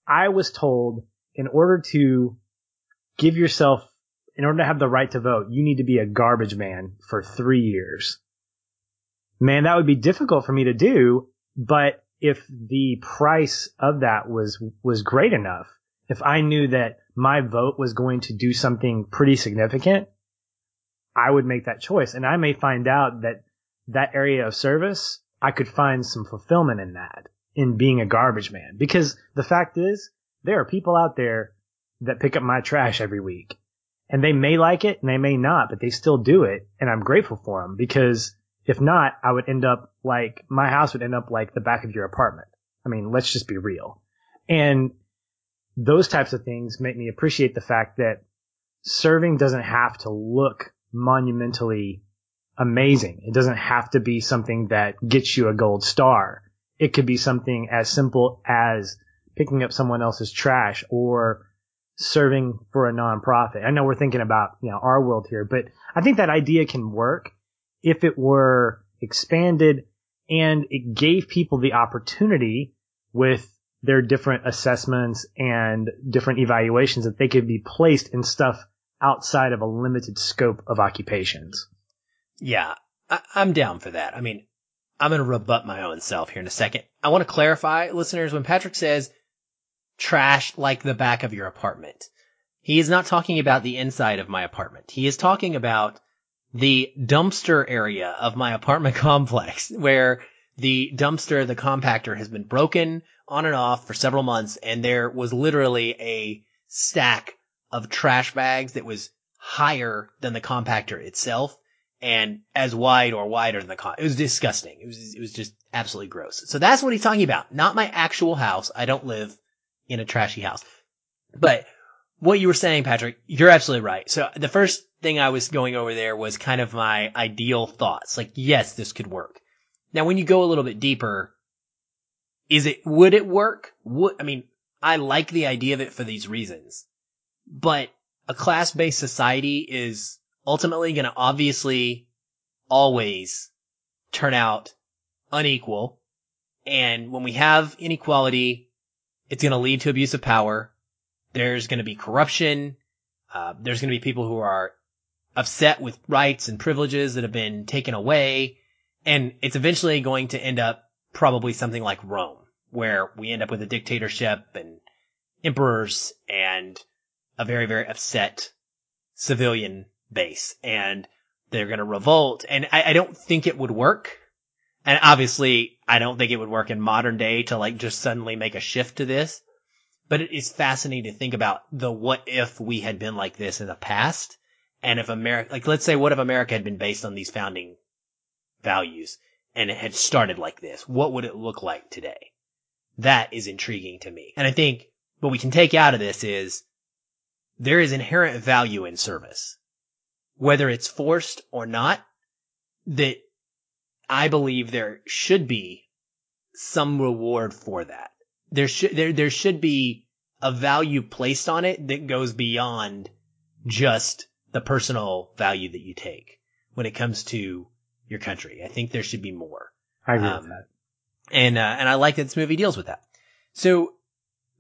I was told in order to give yourself, in order to have the right to vote, you need to be a garbage man for three years. Man, that would be difficult for me to do, but if the price of that was, was great enough, if I knew that my vote was going to do something pretty significant, I would make that choice. And I may find out that that area of service, I could find some fulfillment in that, in being a garbage man. Because the fact is, there are people out there that pick up my trash every week. And they may like it and they may not, but they still do it. And I'm grateful for them because if not, I would end up like, my house would end up like the back of your apartment. I mean, let's just be real. And those types of things make me appreciate the fact that serving doesn't have to look monumentally amazing. It doesn't have to be something that gets you a gold star. It could be something as simple as picking up someone else's trash or serving for a nonprofit. I know we're thinking about, you know, our world here, but I think that idea can work if it were expanded and it gave people the opportunity with their different assessments and different evaluations that they could be placed in stuff outside of a limited scope of occupations. Yeah, I, am down for that. I mean, I'm going to rebut my own self here in a second. I want to clarify, listeners, when Patrick says trash like the back of your apartment, he is not talking about the inside of my apartment. He is talking about the dumpster area of my apartment complex where the dumpster, the compactor has been broken on and off for several months and there was literally a stack of trash bags that was higher than the compactor itself and as wide or wider than the con. It was disgusting. It was, it was just absolutely gross. So that's what he's talking about. Not my actual house. I don't live in a trashy house. But what you were saying, Patrick, you're absolutely right. So the first thing I was going over there was kind of my ideal thoughts. Like, yes, this could work. Now, when you go a little bit deeper, is it, would it work? Would, I mean, I like the idea of it for these reasons, but a class-based society is ultimately going to obviously always turn out unequal. And when we have inequality, it's going to lead to abuse of power. There's going to be corruption. Uh, there's going to be people who are upset with rights and privileges that have been taken away. And it's eventually going to end up probably something like Rome, where we end up with a dictatorship and emperors and a very, very upset civilian base and they're going to revolt. And I, I don't think it would work. And obviously, I don't think it would work in modern day to like just suddenly make a shift to this. But it is fascinating to think about the what if we had been like this in the past. And if America, like let's say what if America had been based on these founding values and it had started like this? What would it look like today? That is intriguing to me. And I think what we can take out of this is there is inherent value in service whether it's forced or not, that I believe there should be some reward for that. There should, there, there should be a value placed on it that goes beyond just the personal value that you take when it comes to your country. I think there should be more. I agree um, with that. And, uh, and I like that this movie deals with that. So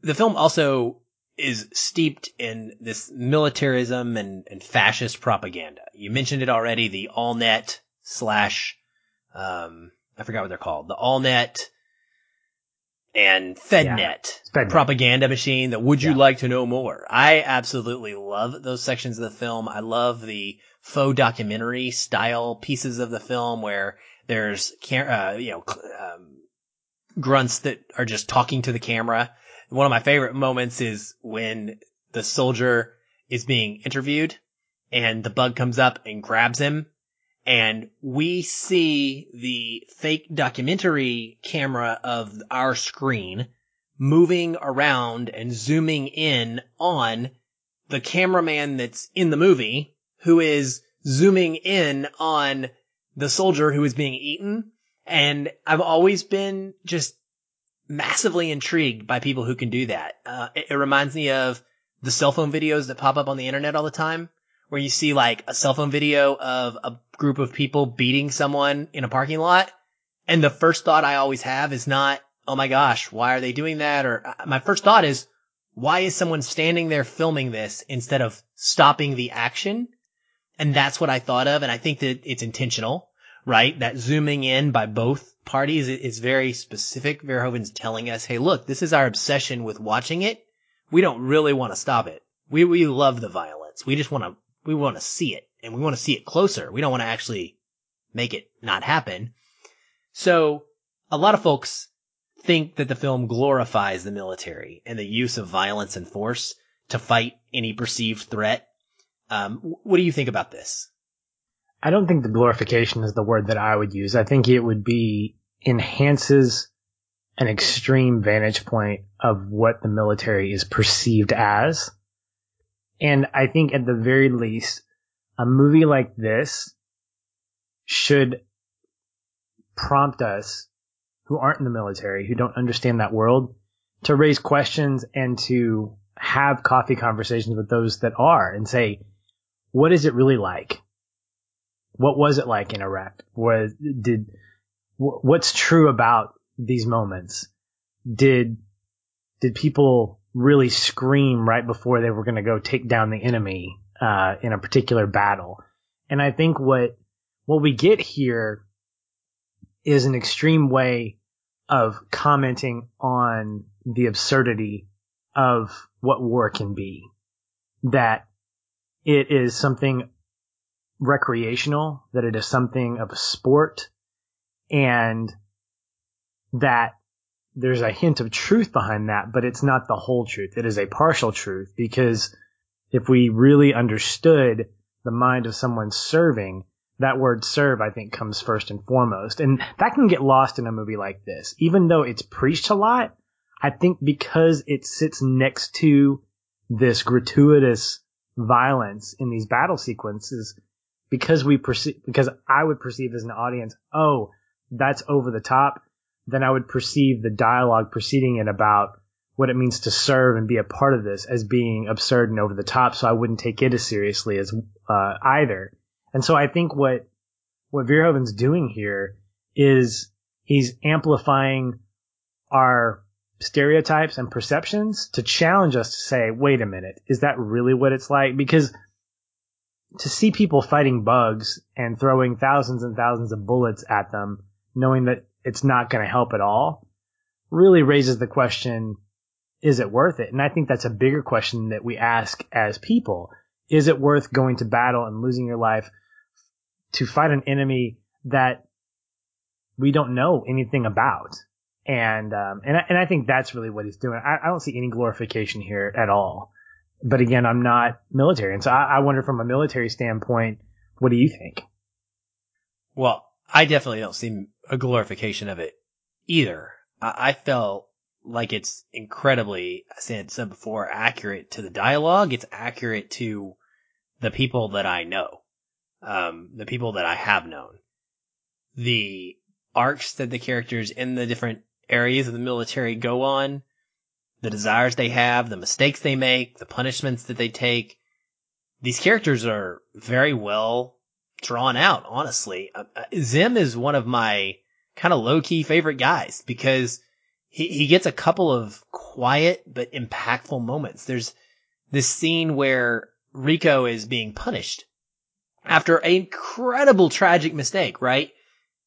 the film also is steeped in this militarism and, and fascist propaganda. You mentioned it already, the AllNet slash, um, I forgot what they're called, the AllNet and FedNet, yeah, propaganda machine that would you yeah. like to know more? I absolutely love those sections of the film. I love the faux documentary style pieces of the film where there's, uh, you know, um, grunts that are just talking to the camera one of my favorite moments is when the soldier is being interviewed and the bug comes up and grabs him and we see the fake documentary camera of our screen moving around and zooming in on the cameraman that's in the movie who is zooming in on the soldier who is being eaten. And I've always been just massively intrigued by people who can do that. Uh, it, it reminds me of the cell phone videos that pop up on the internet all the time where you see like a cell phone video of a group of people beating someone in a parking lot. And the first thought I always have is not, oh my gosh, why are they doing that? Or uh, my first thought is, why is someone standing there filming this instead of stopping the action? And that's what I thought of. And I think that it's intentional, right? That zooming in by both parties is very specific. Verhoeven's telling us, hey, look, this is our obsession with watching it. We don't really want to stop it. We, we love the violence. We just want to we want to see it and we want to see it closer. We don't want to actually make it not happen. So a lot of folks think that the film glorifies the military and the use of violence and force to fight any perceived threat. Um, what do you think about this? I don't think the glorification is the word that I would use. I think it would be enhances an extreme vantage point of what the military is perceived as and I think at the very least, a movie like this should prompt us who aren't in the military, who don't understand that world, to raise questions and to have coffee conversations with those that are and say, what is it really like? What was it like in Iraq? Was, did, what's true about these moments? Did, did people really scream right before they were going to go take down the enemy uh, in a particular battle. And I think what what we get here is an extreme way of commenting on the absurdity of what war can be. That it is something recreational, that it is something of a sport, and that there's a hint of truth behind that, but it's not the whole truth. It is a partial truth because if we really understood the mind of someone serving, that word serve, I think, comes first and foremost. And that can get lost in a movie like this. Even though it's preached a lot, I think because it sits next to this gratuitous violence in these battle sequences, because we perceive, because I would perceive as an audience, oh, that's over the top then I would perceive the dialogue preceding it about what it means to serve and be a part of this as being absurd and over the top. So I wouldn't take it as seriously as uh, either. And so I think what what Verhoeven's doing here is he's amplifying our stereotypes and perceptions to challenge us to say, wait a minute, is that really what it's like? Because to see people fighting bugs and throwing thousands and thousands of bullets at them, knowing that it's not going to help at all really raises the question, is it worth it? And I think that's a bigger question that we ask as people. Is it worth going to battle and losing your life to fight an enemy that we don't know anything about? And, um, and, I, and I think that's really what he's doing. I, I don't see any glorification here at all. But again, I'm not military. And so I, I wonder from a military standpoint, what do you think? Well, I definitely don't see a glorification of it either. I, I felt like it's incredibly, I said, said before, accurate to the dialogue. It's accurate to the people that I know, um, the people that I have known. The arcs that the characters in the different areas of the military go on, the desires they have, the mistakes they make, the punishments that they take. These characters are very well drawn out, honestly. Uh, uh, Zim is one of my kind of low key favorite guys because he, he gets a couple of quiet but impactful moments. There's this scene where Rico is being punished after an incredible tragic mistake, right?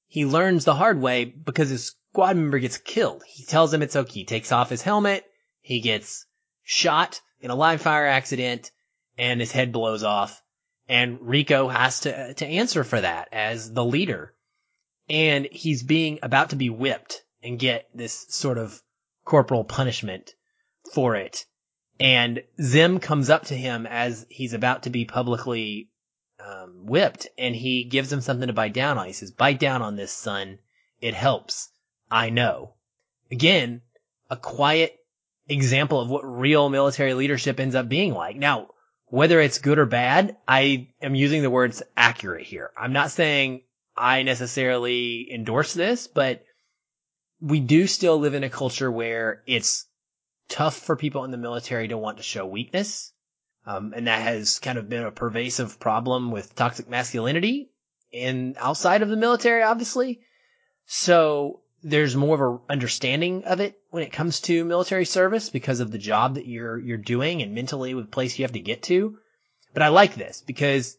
He learns the hard way because his squad member gets killed. He tells him it's okay. He takes off his helmet. He gets shot in a live fire accident and his head blows off and Rico has to to answer for that as the leader. And he's being about to be whipped and get this sort of corporal punishment for it. And Zim comes up to him as he's about to be publicly um, whipped, and he gives him something to bite down on. He says, "Bite down on this, son. It helps. I know." Again, a quiet example of what real military leadership ends up being like. Now, whether it's good or bad, I am using the words accurate here. I'm not saying I necessarily endorse this, but we do still live in a culture where it's tough for people in the military to want to show weakness. Um, and that has kind of been a pervasive problem with toxic masculinity in outside of the military, obviously. So there's more of a understanding of it when it comes to military service because of the job that you're you're doing and mentally the place you have to get to. But I like this because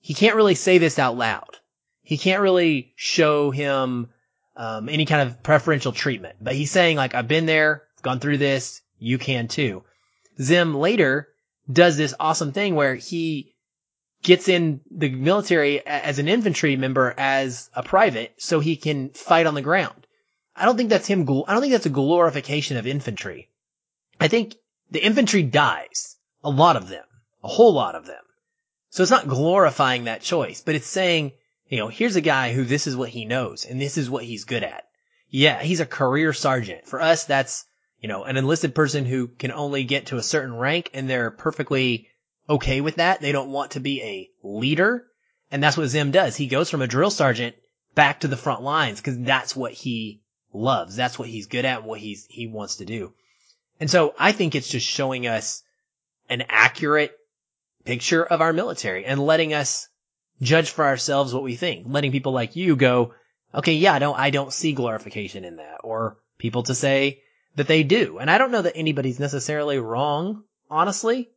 he can't really say this out loud. He can't really show him um, any kind of preferential treatment. But he's saying like I've been there, gone through this, you can too. Zim later does this awesome thing where he gets in the military as an infantry member as a private so he can fight on the ground. I don't think that's him. I don't think that's a glorification of infantry. I think the infantry dies. A lot of them. A whole lot of them. So it's not glorifying that choice, but it's saying, you know, here's a guy who this is what he knows and this is what he's good at. Yeah, he's a career sergeant. For us, that's, you know, an enlisted person who can only get to a certain rank and they're perfectly okay with that. They don't want to be a leader. And that's what Zim does. He goes from a drill sergeant back to the front lines because that's what he loves. That's what he's good at what he's, he wants to do. And so I think it's just showing us an accurate picture of our military and letting us judge for ourselves what we think. Letting people like you go, okay, yeah, I don't, I don't see glorification in that or people to say that they do. And I don't know that anybody's necessarily wrong, honestly.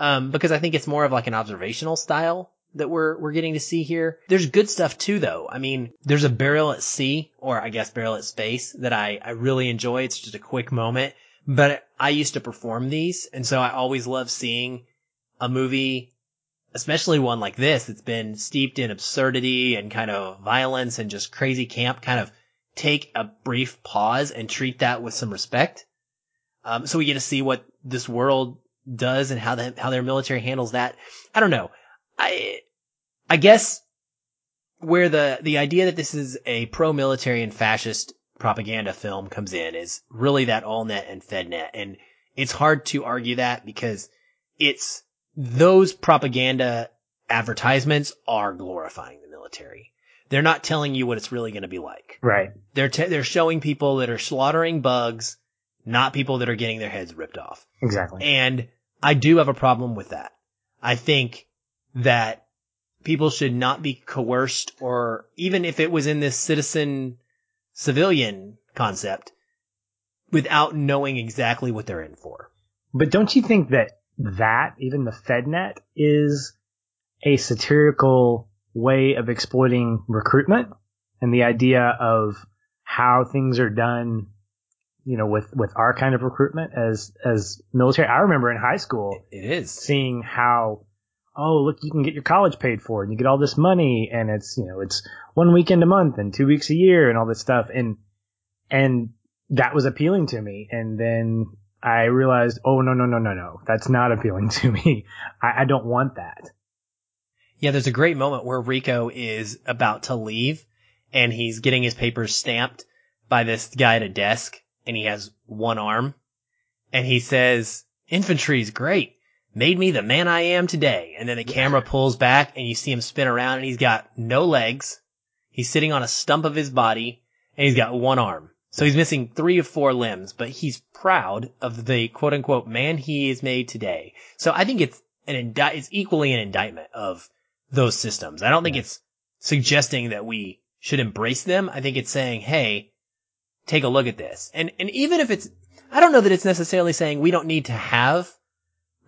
Um, because I think it's more of like an observational style that we're we're getting to see here. There's good stuff too, though. I mean, there's a burial at sea, or I guess burial at space, that I I really enjoy. It's just a quick moment, but I used to perform these, and so I always love seeing a movie, especially one like this that's been steeped in absurdity and kind of violence and just crazy camp. Kind of take a brief pause and treat that with some respect. Um, so we get to see what this world does and how the, how their military handles that. I don't know. I, I guess where the, the idea that this is a pro-military and fascist propaganda film comes in is really that AllNet and FedNet. And it's hard to argue that because it's those propaganda advertisements are glorifying the military. They're not telling you what it's really going to be like. Right. They're te- they're showing people that are slaughtering bugs, not people that are getting their heads ripped off. Exactly. And I do have a problem with that. I think that people should not be coerced or even if it was in this citizen civilian concept without knowing exactly what they're in for. But don't you think that that, even the FedNet, is a satirical way of exploiting recruitment and the idea of how things are done, you know, with, with our kind of recruitment as, as military. I remember in high school. It is. Seeing how oh, look, you can get your college paid for and you get all this money and it's, you know, it's one weekend a month and two weeks a year and all this stuff. And, and that was appealing to me. And then I realized, oh, no, no, no, no, no. That's not appealing to me. I, I don't want that. Yeah, there's a great moment where Rico is about to leave and he's getting his papers stamped by this guy at a desk and he has one arm and he says, infantry's great made me the man I am today. And then the camera pulls back and you see him spin around and he's got no legs. He's sitting on a stump of his body and he's got one arm. So he's missing three or four limbs, but he's proud of the quote unquote man he is made today. So I think it's an indi- it's equally an indictment of those systems. I don't think it's suggesting that we should embrace them. I think it's saying, hey, take a look at this. And, and even if it's, I don't know that it's necessarily saying we don't need to have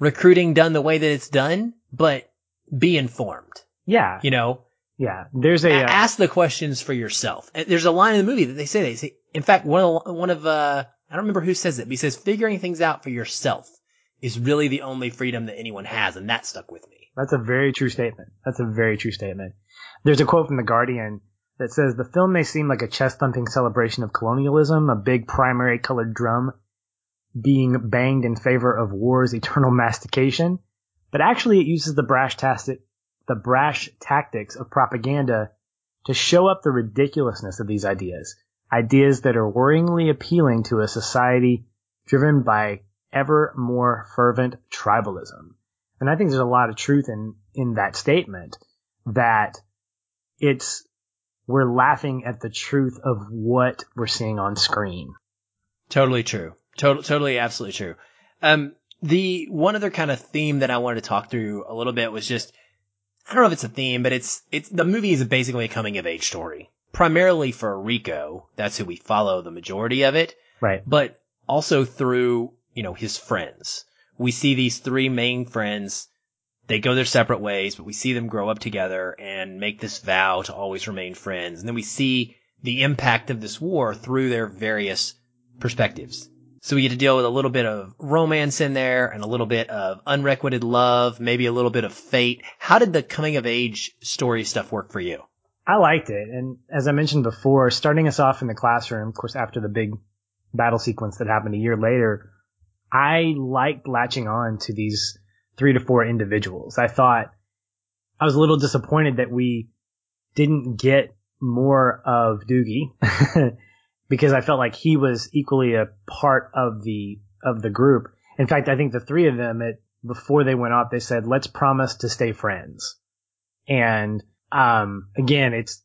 recruiting done the way that it's done, but be informed. Yeah. You know? Yeah. There's a, uh, ask the questions for yourself. There's a line in the movie that they say, they say, in fact, one of, one of, uh, I don't remember who says it, but he says figuring things out for yourself is really the only freedom that anyone has. And that stuck with me. That's a very true statement. That's a very true statement. There's a quote from The Guardian that says the film may seem like a chest thumping celebration of colonialism, a big primary colored drum being banged in favor of war's eternal mastication, but actually it uses the brash tactic, the brash tactics of propaganda to show up the ridiculousness of these ideas. Ideas that are worryingly appealing to a society driven by ever more fervent tribalism. And I think there's a lot of truth in, in that statement that it's, we're laughing at the truth of what we're seeing on screen. Totally true. Totally, totally, absolutely true. Um, the one other kind of theme that I wanted to talk through a little bit was just, I don't know if it's a theme, but it's, it's, the movie is basically a coming of age story. Primarily for Rico. That's who we follow the majority of it. Right. But also through, you know, his friends. We see these three main friends. They go their separate ways, but we see them grow up together and make this vow to always remain friends. And then we see the impact of this war through their various perspectives. So we get to deal with a little bit of romance in there and a little bit of unrequited love, maybe a little bit of fate. How did the coming of age story stuff work for you? I liked it. And as I mentioned before, starting us off in the classroom, of course, after the big battle sequence that happened a year later, I liked latching on to these three to four individuals. I thought I was a little disappointed that we didn't get more of Doogie because I felt like he was equally a part of the of the group. In fact, I think the three of them, before they went off, they said, "Let's promise to stay friends." And um, again, it's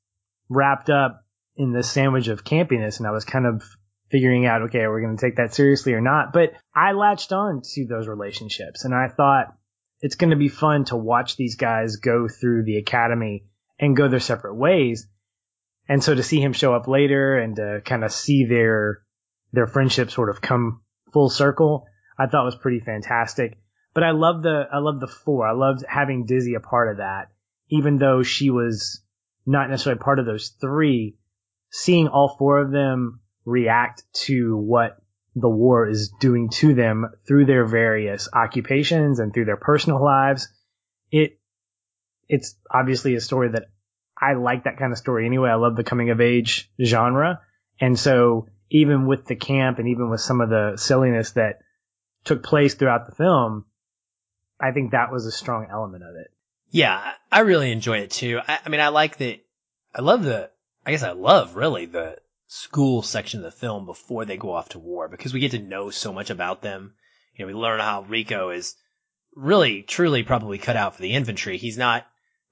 wrapped up in this sandwich of campiness, and I was kind of figuring out, okay, are we going to take that seriously or not? But I latched on to those relationships, and I thought it's going to be fun to watch these guys go through the academy and go their separate ways. And so to see him show up later and to kind of see their their friendship sort of come full circle, I thought was pretty fantastic. But I love the I love the four. I loved having Dizzy a part of that, even though she was not necessarily part of those three. Seeing all four of them react to what the war is doing to them through their various occupations and through their personal lives, it it's obviously a story that I like that kind of story anyway. I love the coming of age genre. And so even with the camp and even with some of the silliness that took place throughout the film, I think that was a strong element of it. Yeah, I really enjoy it too. I, I mean, I like that. I love the, I guess I love really the school section of the film before they go off to war because we get to know so much about them. You know, we learn how Rico is really, truly probably cut out for the infantry. He's not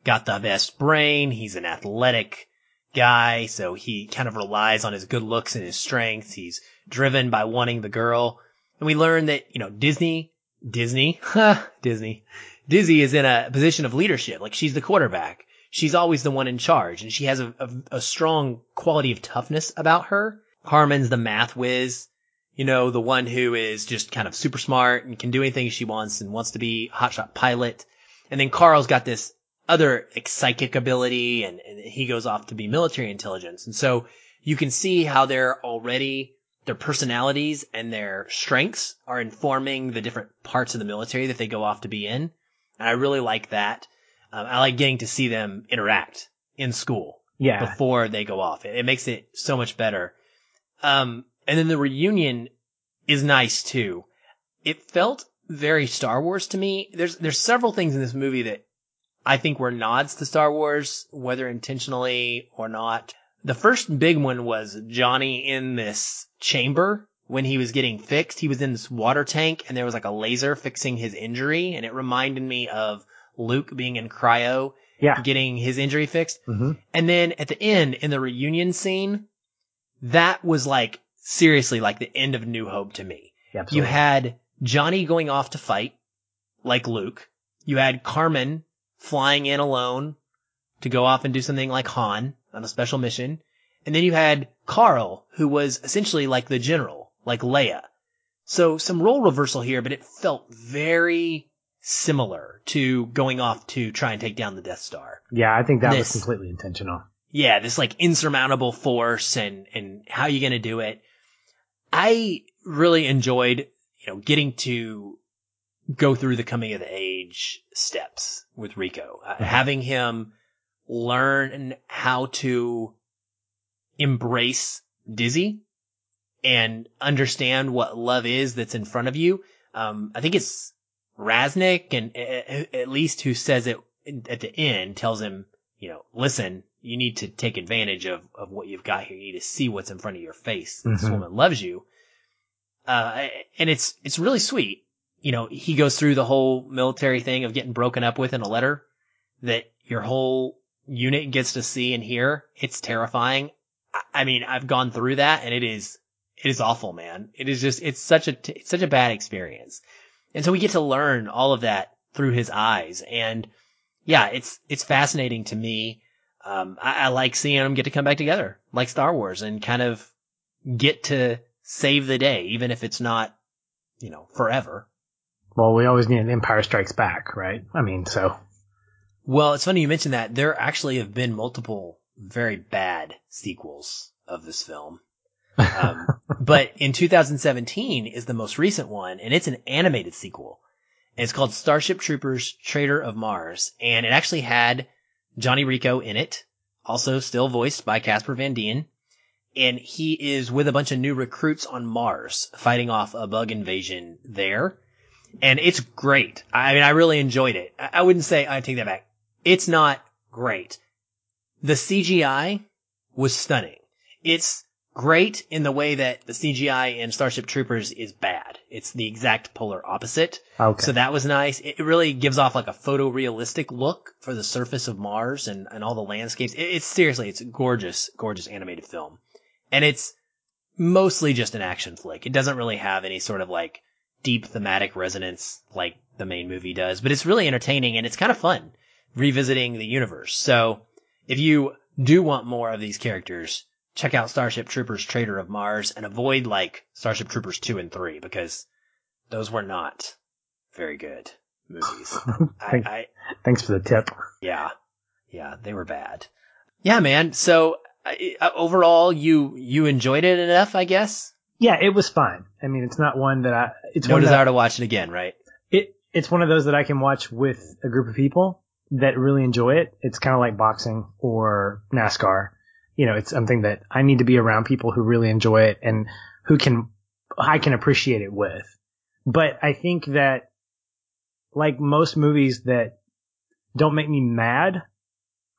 got the best brain. He's an athletic guy, so he kind of relies on his good looks and his strength. He's driven by wanting the girl. And we learn that, you know, Disney, Disney, Disney, Dizzy is in a position of leadership. Like she's the quarterback. She's always the one in charge and she has a, a, a strong quality of toughness about her. Harmon's the math whiz, you know, the one who is just kind of super smart and can do anything she wants and wants to be hotshot pilot. And then Carl's got this other psychic ability and, and he goes off to be military intelligence. And so you can see how they're already their personalities and their strengths are informing the different parts of the military that they go off to be in. And I really like that. Um, I like getting to see them interact in school Yeah. before they go off. It, it makes it so much better. Um, and then the reunion is nice too. It felt very Star Wars to me. There's there's several things in this movie that I think were nods to Star Wars, whether intentionally or not. The first big one was Johnny in this chamber when he was getting fixed. He was in this water tank and there was like a laser fixing his injury and it reminded me of Luke being in cryo Yeah. getting his injury fixed. hmm And then at the end, in the reunion scene, that was like seriously like the end of New Hope to me. Absolutely. You had Johnny going off to fight, like Luke. You had Carmen flying in alone to go off and do something like Han on a special mission. And then you had Carl, who was essentially like the general, like Leia. So some role reversal here, but it felt very similar to going off to try and take down the Death Star yeah, I think that was completely intentional. yeah, this like insurmountable force and, and how you going to do it. I really enjoyed, you know, getting to go through the coming of the age steps with Rico, uh, having him learn how to embrace Dizzy and understand what love is that's in front of you. Um, I think it's Raznick and uh, at least who says it at the end tells him, you know, listen, you need to take advantage of, of what you've got here. You need to see what's in front of your face. This Mhm. woman loves you. Uh, and it's, it's really sweet. You know, he goes through the whole military thing of getting broken up with in a letter that your whole unit gets to see and hear. It's terrifying. I, mean, I've gone through that and it is, it is awful, man. It is just, it's such a, it's such a bad experience. And so we get to learn all of that through his eyes. And yeah, it's, it's fascinating to me. Um, I, I like seeing them get to come back together like Star Wars and kind of get to save the day, even if it's not, you know, forever. Well, we always need an Empire Strikes Back, right? I mean, so Well, it's funny you mentioned that. There actually have been multiple very bad sequels of this film. Um, but in 2017 is the most recent one, and it's an animated sequel. And it's called Starship Troopers Traitor of Mars, and it actually had Johnny Rico in it, also still voiced by Casper Van Dien. And he is with a bunch of new recruits on Mars, fighting off a bug invasion there. And it's great. I mean, I really enjoyed it. I I wouldn't say, I take that back. It's not great. The CGI was stunning. It's great in the way that the CGI in Starship Troopers is bad. It's the exact polar opposite. okay. So that was nice. It really gives off like a photorealistic look for the surface of Mars and, and all the landscapes. It, it's seriously, it's a gorgeous, gorgeous animated film. And it's mostly just an action flick. It doesn't really have any sort of like deep thematic resonance like the main movie does, but it's really entertaining and it's kind of fun revisiting the universe. So if you do want more of these characters, check out Starship Troopers Traitor of Mars and avoid like Starship Troopers 2 and 3 because those were not very good movies. I, I, Thanks for the tip. yeah, yeah, they were bad. Yeah, man. So I, I- overall, you you enjoyed it enough, I guess. Yeah, it was fine. I mean, it's not one that I. It's No one that- desire to watch it again, right? it it's one of those that I can watch with a group of people that really enjoy it. It's kind of like boxing or NASCAR. You know, it's something that I need to be around people who really enjoy it and who can I can appreciate it with. But I think that like most movies that don't make me mad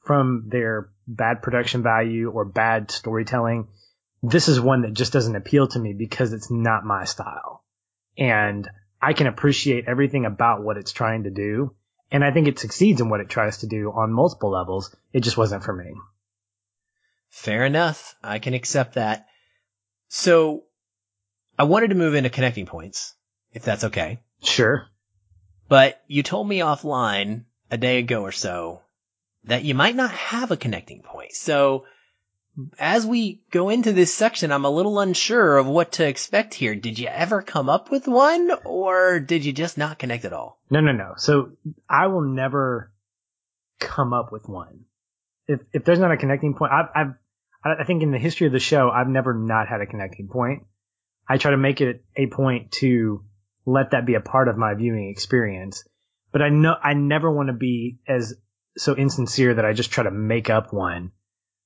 from their bad production value or bad storytelling, this is one that just doesn't appeal to me because it's not my style. And I can appreciate everything about what it's trying to do. And I think it succeeds in what it tries to do on multiple levels. It just wasn't for me. Fair enough. I can accept that. So I wanted to move into connecting points, if that's okay. Sure. But you told me offline a day ago or so that you might not have a connecting point. So as we go into this section, I'm a little unsure of what to expect here. Did you ever come up with one or did you just not connect at all? No, no, no. So I will never come up with one. If if there's not a connecting point, I've, I've I think in the history of the show, I've never not had a connecting point. I try to make it a point to let that be a part of my viewing experience. But I know I never want to be as so insincere that I just try to make up one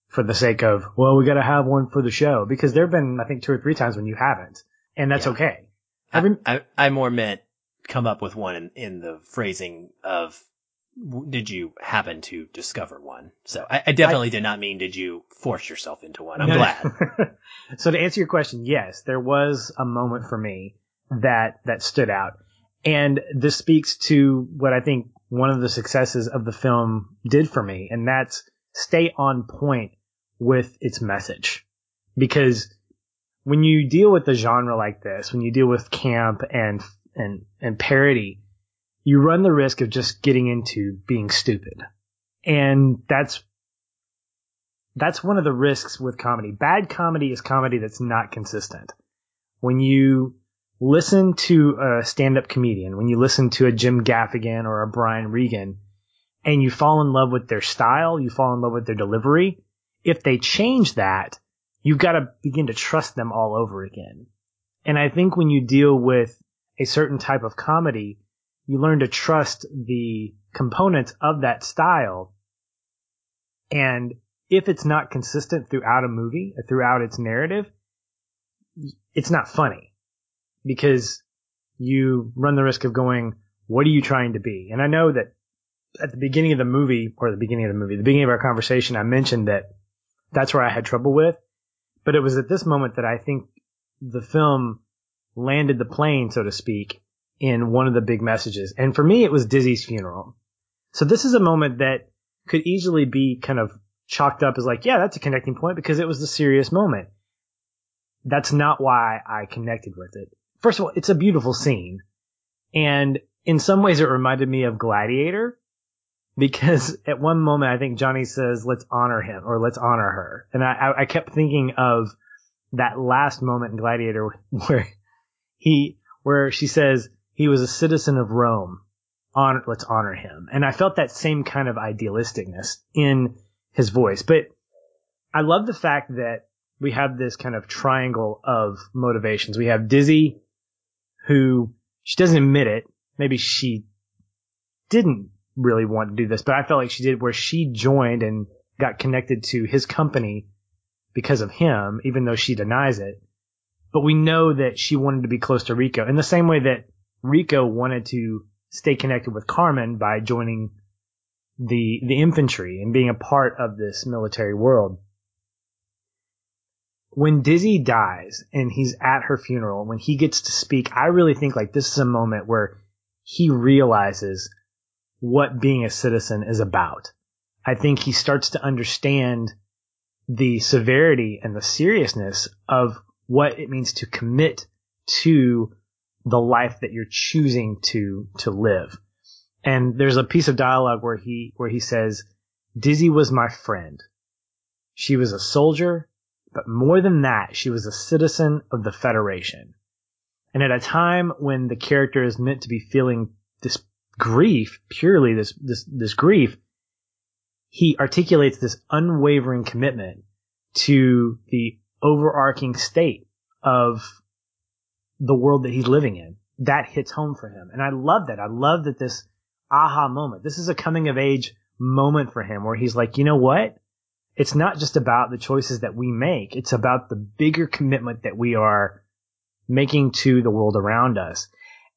for the sake of, well, we got to have one for the show because there have been, I think, two or three times when you haven't, and that's Yeah. okay. Every, I, I, I more meant come up with one in, in the phrasing of did you happen to discover one? So I, I definitely did not mean did you force yourself into one. I'm no. glad. so to answer your question, yes, there was a moment for me that that stood out, and this speaks to what I think one of the successes of the film did for me, and that's stay on point with its message, because when you deal with a genre like this, when you deal with camp and and and parody, you run the risk of just getting into being stupid, and that's that's one of the risks with comedy. Bad comedy is comedy that's not consistent. When you listen to a stand-up comedian, when you listen to a Jim Gaffigan or a Brian Regan, and you fall in love with their style, you fall in love with their delivery, if they change that, you've got to begin to trust them all over again. And I think when you deal with a certain type of comedy, you learn to trust the components of that style. And if it's not consistent throughout a movie, uh, throughout its narrative, it's not funny because you run the risk of going, what are you trying to be? And I know that at the beginning of the movie, or the beginning of the movie, the beginning of our conversation, I mentioned that that's where I had trouble with. But it was at this moment that I think the film landed the plane, so to speak, in one of the big messages. And for me, it was Dizzy's funeral. So this is a moment that could easily be kind of chalked up as like, yeah, that's a connecting point because it was a serious moment. That's not why I connected with it. First of all, it's a beautiful scene. And in some ways it reminded me of Gladiator because at one moment I think Johnny says, let's honor him or let's honor her. And I, I kept thinking of that last moment in Gladiator where he, where she says he was a citizen of Rome. Honor, let's honor him. And I felt that same kind of idealisticness in his voice. But I love the fact that we have this kind of triangle of motivations. We have Dizzy, who she doesn't admit it. Maybe she didn't really want to do this, but I felt like she did where she joined and got connected to his company because of him, even though she denies it. But we know that she wanted to be close to Rico in the same way that Rico wanted to stay connected with Carmen by joining the the infantry and being a part of this military world. When Dizzy dies and he's at her funeral, when he gets to speak, I really think like this is a moment where he realizes what being a citizen is about. I think he starts to understand the severity and the seriousness of what it means to commit to the life that you're choosing to to live. And there's a piece of dialogue where he where he says, "Dizzy was my friend. She was a soldier, but more than that, she was a citizen of the Federation." And at a time when the character is meant to be feeling this grief, purely this this this grief, he articulates this unwavering commitment to the overarching state of the world that he's living in. That hits home for him. And I love that. I love that this aha moment. This is a coming of age moment for him where he's like, you know what? It's not just about the choices that we make. It's about the bigger commitment that we are making to the world around us.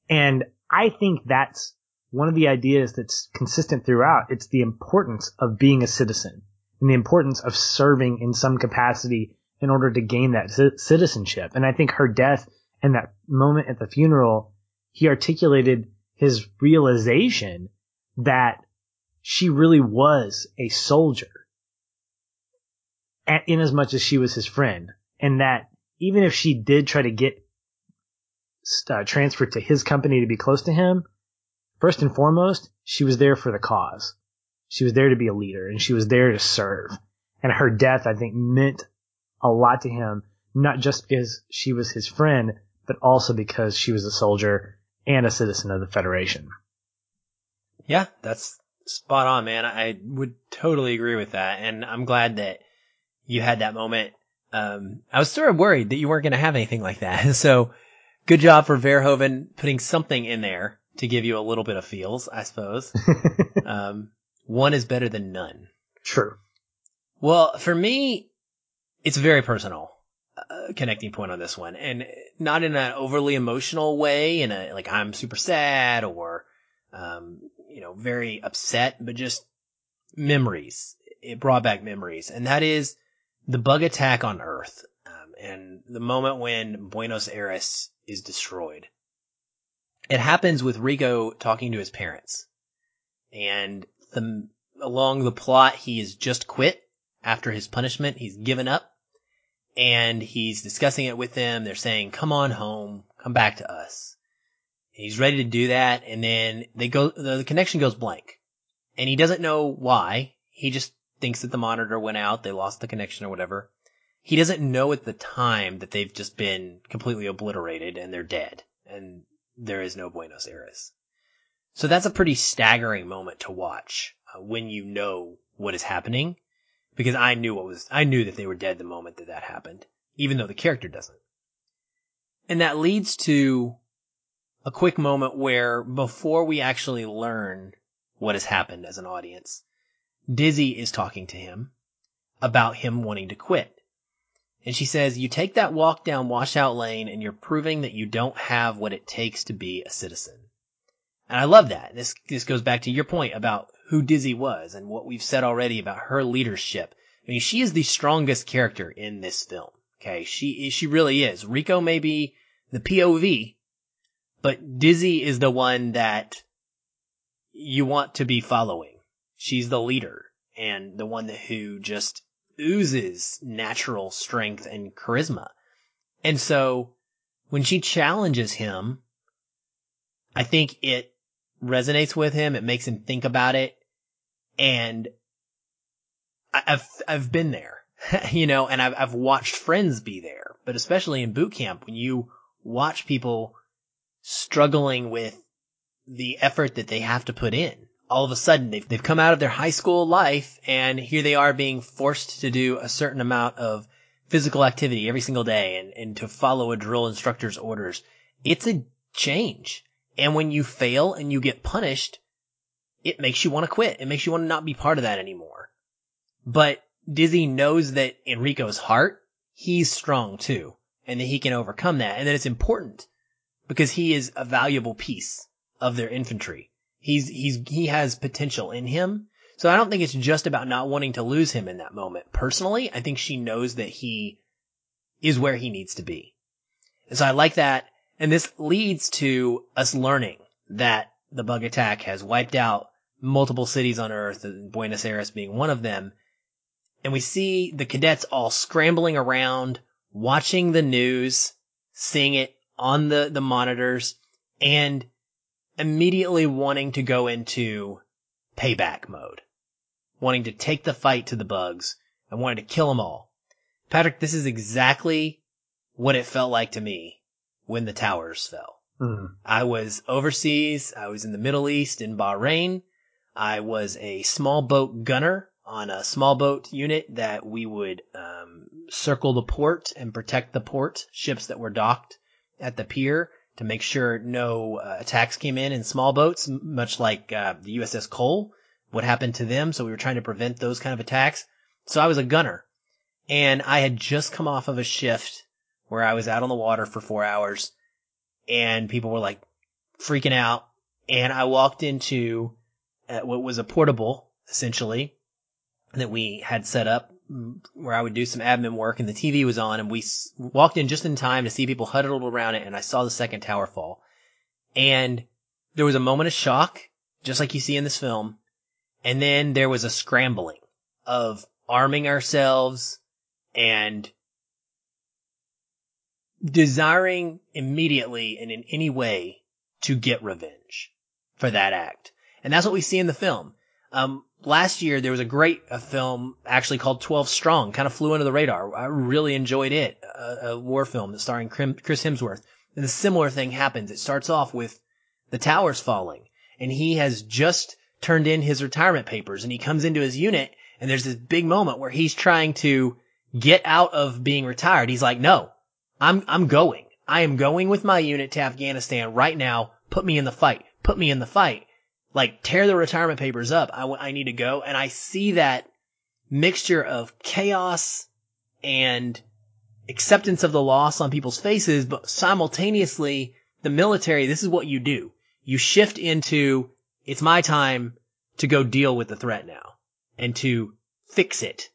And I think that's one of the ideas that's consistent throughout. It's the importance of being a citizen and the importance of serving in some capacity in order to gain that c- citizenship. And I think her death and that moment at the funeral, he articulated his realization that she really was a soldier in as much as she was his friend and that even if she did try to get uh, transferred to his company to be close to him, first and foremost, she was there for the cause. She was there to be a leader and she was there to serve. And her death, I think, meant a lot to him, not just because she was his friend, but also because she was a soldier and a citizen of the Federation. Yeah, that's spot on, man. I would totally agree with that. And I'm glad that you had that moment. Um, I was sort of worried that you weren't going to have anything like that. So good job for Verhoeven putting something in there to give you a little bit of feels, I suppose. um, one is better than none. True. Well, for me, it's very personal uh, connecting point on this one, and not in an overly emotional way, in a like I'm super sad or um, you know very upset, but just memories. It brought back memories, and that is the bug attack on Earth, um, and the moment when Buenos Aires is destroyed. It happens with Rico talking to his parents, and the along the plot, he has just quit after his punishment. He's given up and he's discussing it with them. They're saying, come on home, come back to us. He's ready to do that. And then they go, the connection goes blank and he doesn't know why. He just thinks that the monitor went out. They lost the connection or whatever. He doesn't know at the time that they've just been completely obliterated and they're dead and there is no Buenos Aires. So that's a pretty staggering moment to watch uh, when you know what is happening because I knew what was, I knew that they were dead the moment that that happened, even though the character doesn't. And that leads to a quick moment where before we actually learn what has happened as an audience, Dizzy is talking to him about him wanting to quit. And she says, you take that walk down washout lane and you're proving that you don't have what it takes to be a citizen. And I love that. This, this goes back to your point about who Dizzy was and what we've said already about her leadership. I mean, she is the strongest character in this film. Okay. She, she really is. Rico may be the POV, but Dizzy is the one that you want to be following. She's the leader and the one who just oozes natural strength and charisma. And so when she challenges him, I think it resonates with him. It makes him think about it. And I've, I've been there, you know, and I've, I've watched friends be there, but especially in boot camp when you watch people struggling with the effort that they have to put in. All of a sudden they've, they've come out of their high school life and here they are being forced to do a certain amount of physical activity every single day and, and to follow a drill instructor's orders. It's a change. And when you fail and you get punished, it makes you want to quit. It makes you want to not be part of that anymore. But Dizzy knows that Enrico's heart, he's strong too, and that he can overcome that, and that it's important because he is a valuable piece of their infantry. He's, he's, he has potential in him. So I don't think it's just about not wanting to lose him in that moment. Personally, I think she knows that he is where he needs to be. And so I like that. And this leads to us learning that the bug attack has wiped out multiple cities on Earth, Buenos Aires being one of them. And we see the cadets all scrambling around, watching the news, seeing it on the, the monitors, and immediately wanting to go into payback mode, wanting to take the fight to the bugs and wanting to kill them all. Patrick, this is exactly what it felt like to me when the towers fell. Mm. I was overseas. I was in the Middle East in Bahrain. I was a small boat gunner on a small boat unit that we would um, circle the port and protect the port ships that were docked at the pier to make sure no uh, attacks came in in small boats, much like uh, the USS Cole. What happened to them? So we were trying to prevent those kind of attacks. So I was a gunner, and I had just come off of a shift where I was out on the water for four hours, and people were like freaking out, and I walked into uh, what was a portable, essentially, that we had set up where I would do some admin work and the TV was on and we s- walked in just in time to see people huddled around it and I saw the second tower fall. And there was a moment of shock, just like you see in this film. And then there was a scrambling of arming ourselves and desiring immediately and in any way to get revenge for that act. And that's what we see in the film. Um, last year there was a great a film actually called 12 Strong, kind of flew under the radar. I really enjoyed it, a, a war film starring Chris Hemsworth. And a similar thing happens. It starts off with the towers falling and he has just turned in his retirement papers and he comes into his unit and there's this big moment where he's trying to get out of being retired. He's like, no, I'm, I'm going. I am going with my unit to Afghanistan right now. Put me in the fight. Put me in the fight like tear the retirement papers up. I, I need to go. And I see that mixture of chaos and acceptance of the loss on people's faces, but simultaneously the military, this is what you do. You shift into, it's my time to go deal with the threat now and to fix it.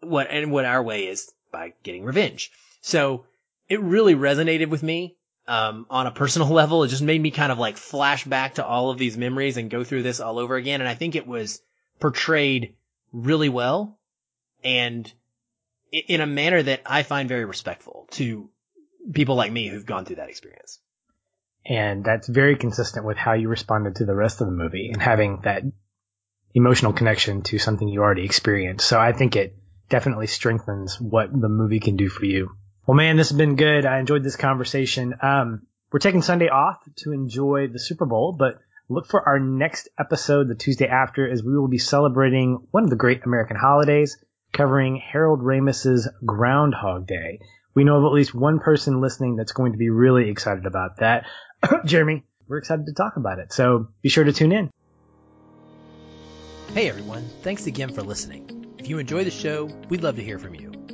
What, and what our way is by getting revenge. So it really resonated with me um, on a personal level. It just made me kind of like flash back to all of these memories and go through this all over again. And I think it was portrayed really well and in a manner that I find very respectful to people like me who've gone through that experience. And that's very consistent with how you responded to the rest of the movie and having that emotional connection to something you already experienced. So I think it definitely strengthens what the movie can do for you. Well, man, this has been good. I enjoyed this conversation. Um, we're taking Sunday off to enjoy the Super Bowl, but look for our next episode the Tuesday after as we will be celebrating one of the great American holidays, covering Harold Ramis's Groundhog Day. We know of at least one person listening that's going to be really excited about that. Jeremy, we're excited to talk about it. So be sure to tune in. Hey everyone, thanks again for listening. If you enjoy the show, we'd love to hear from you.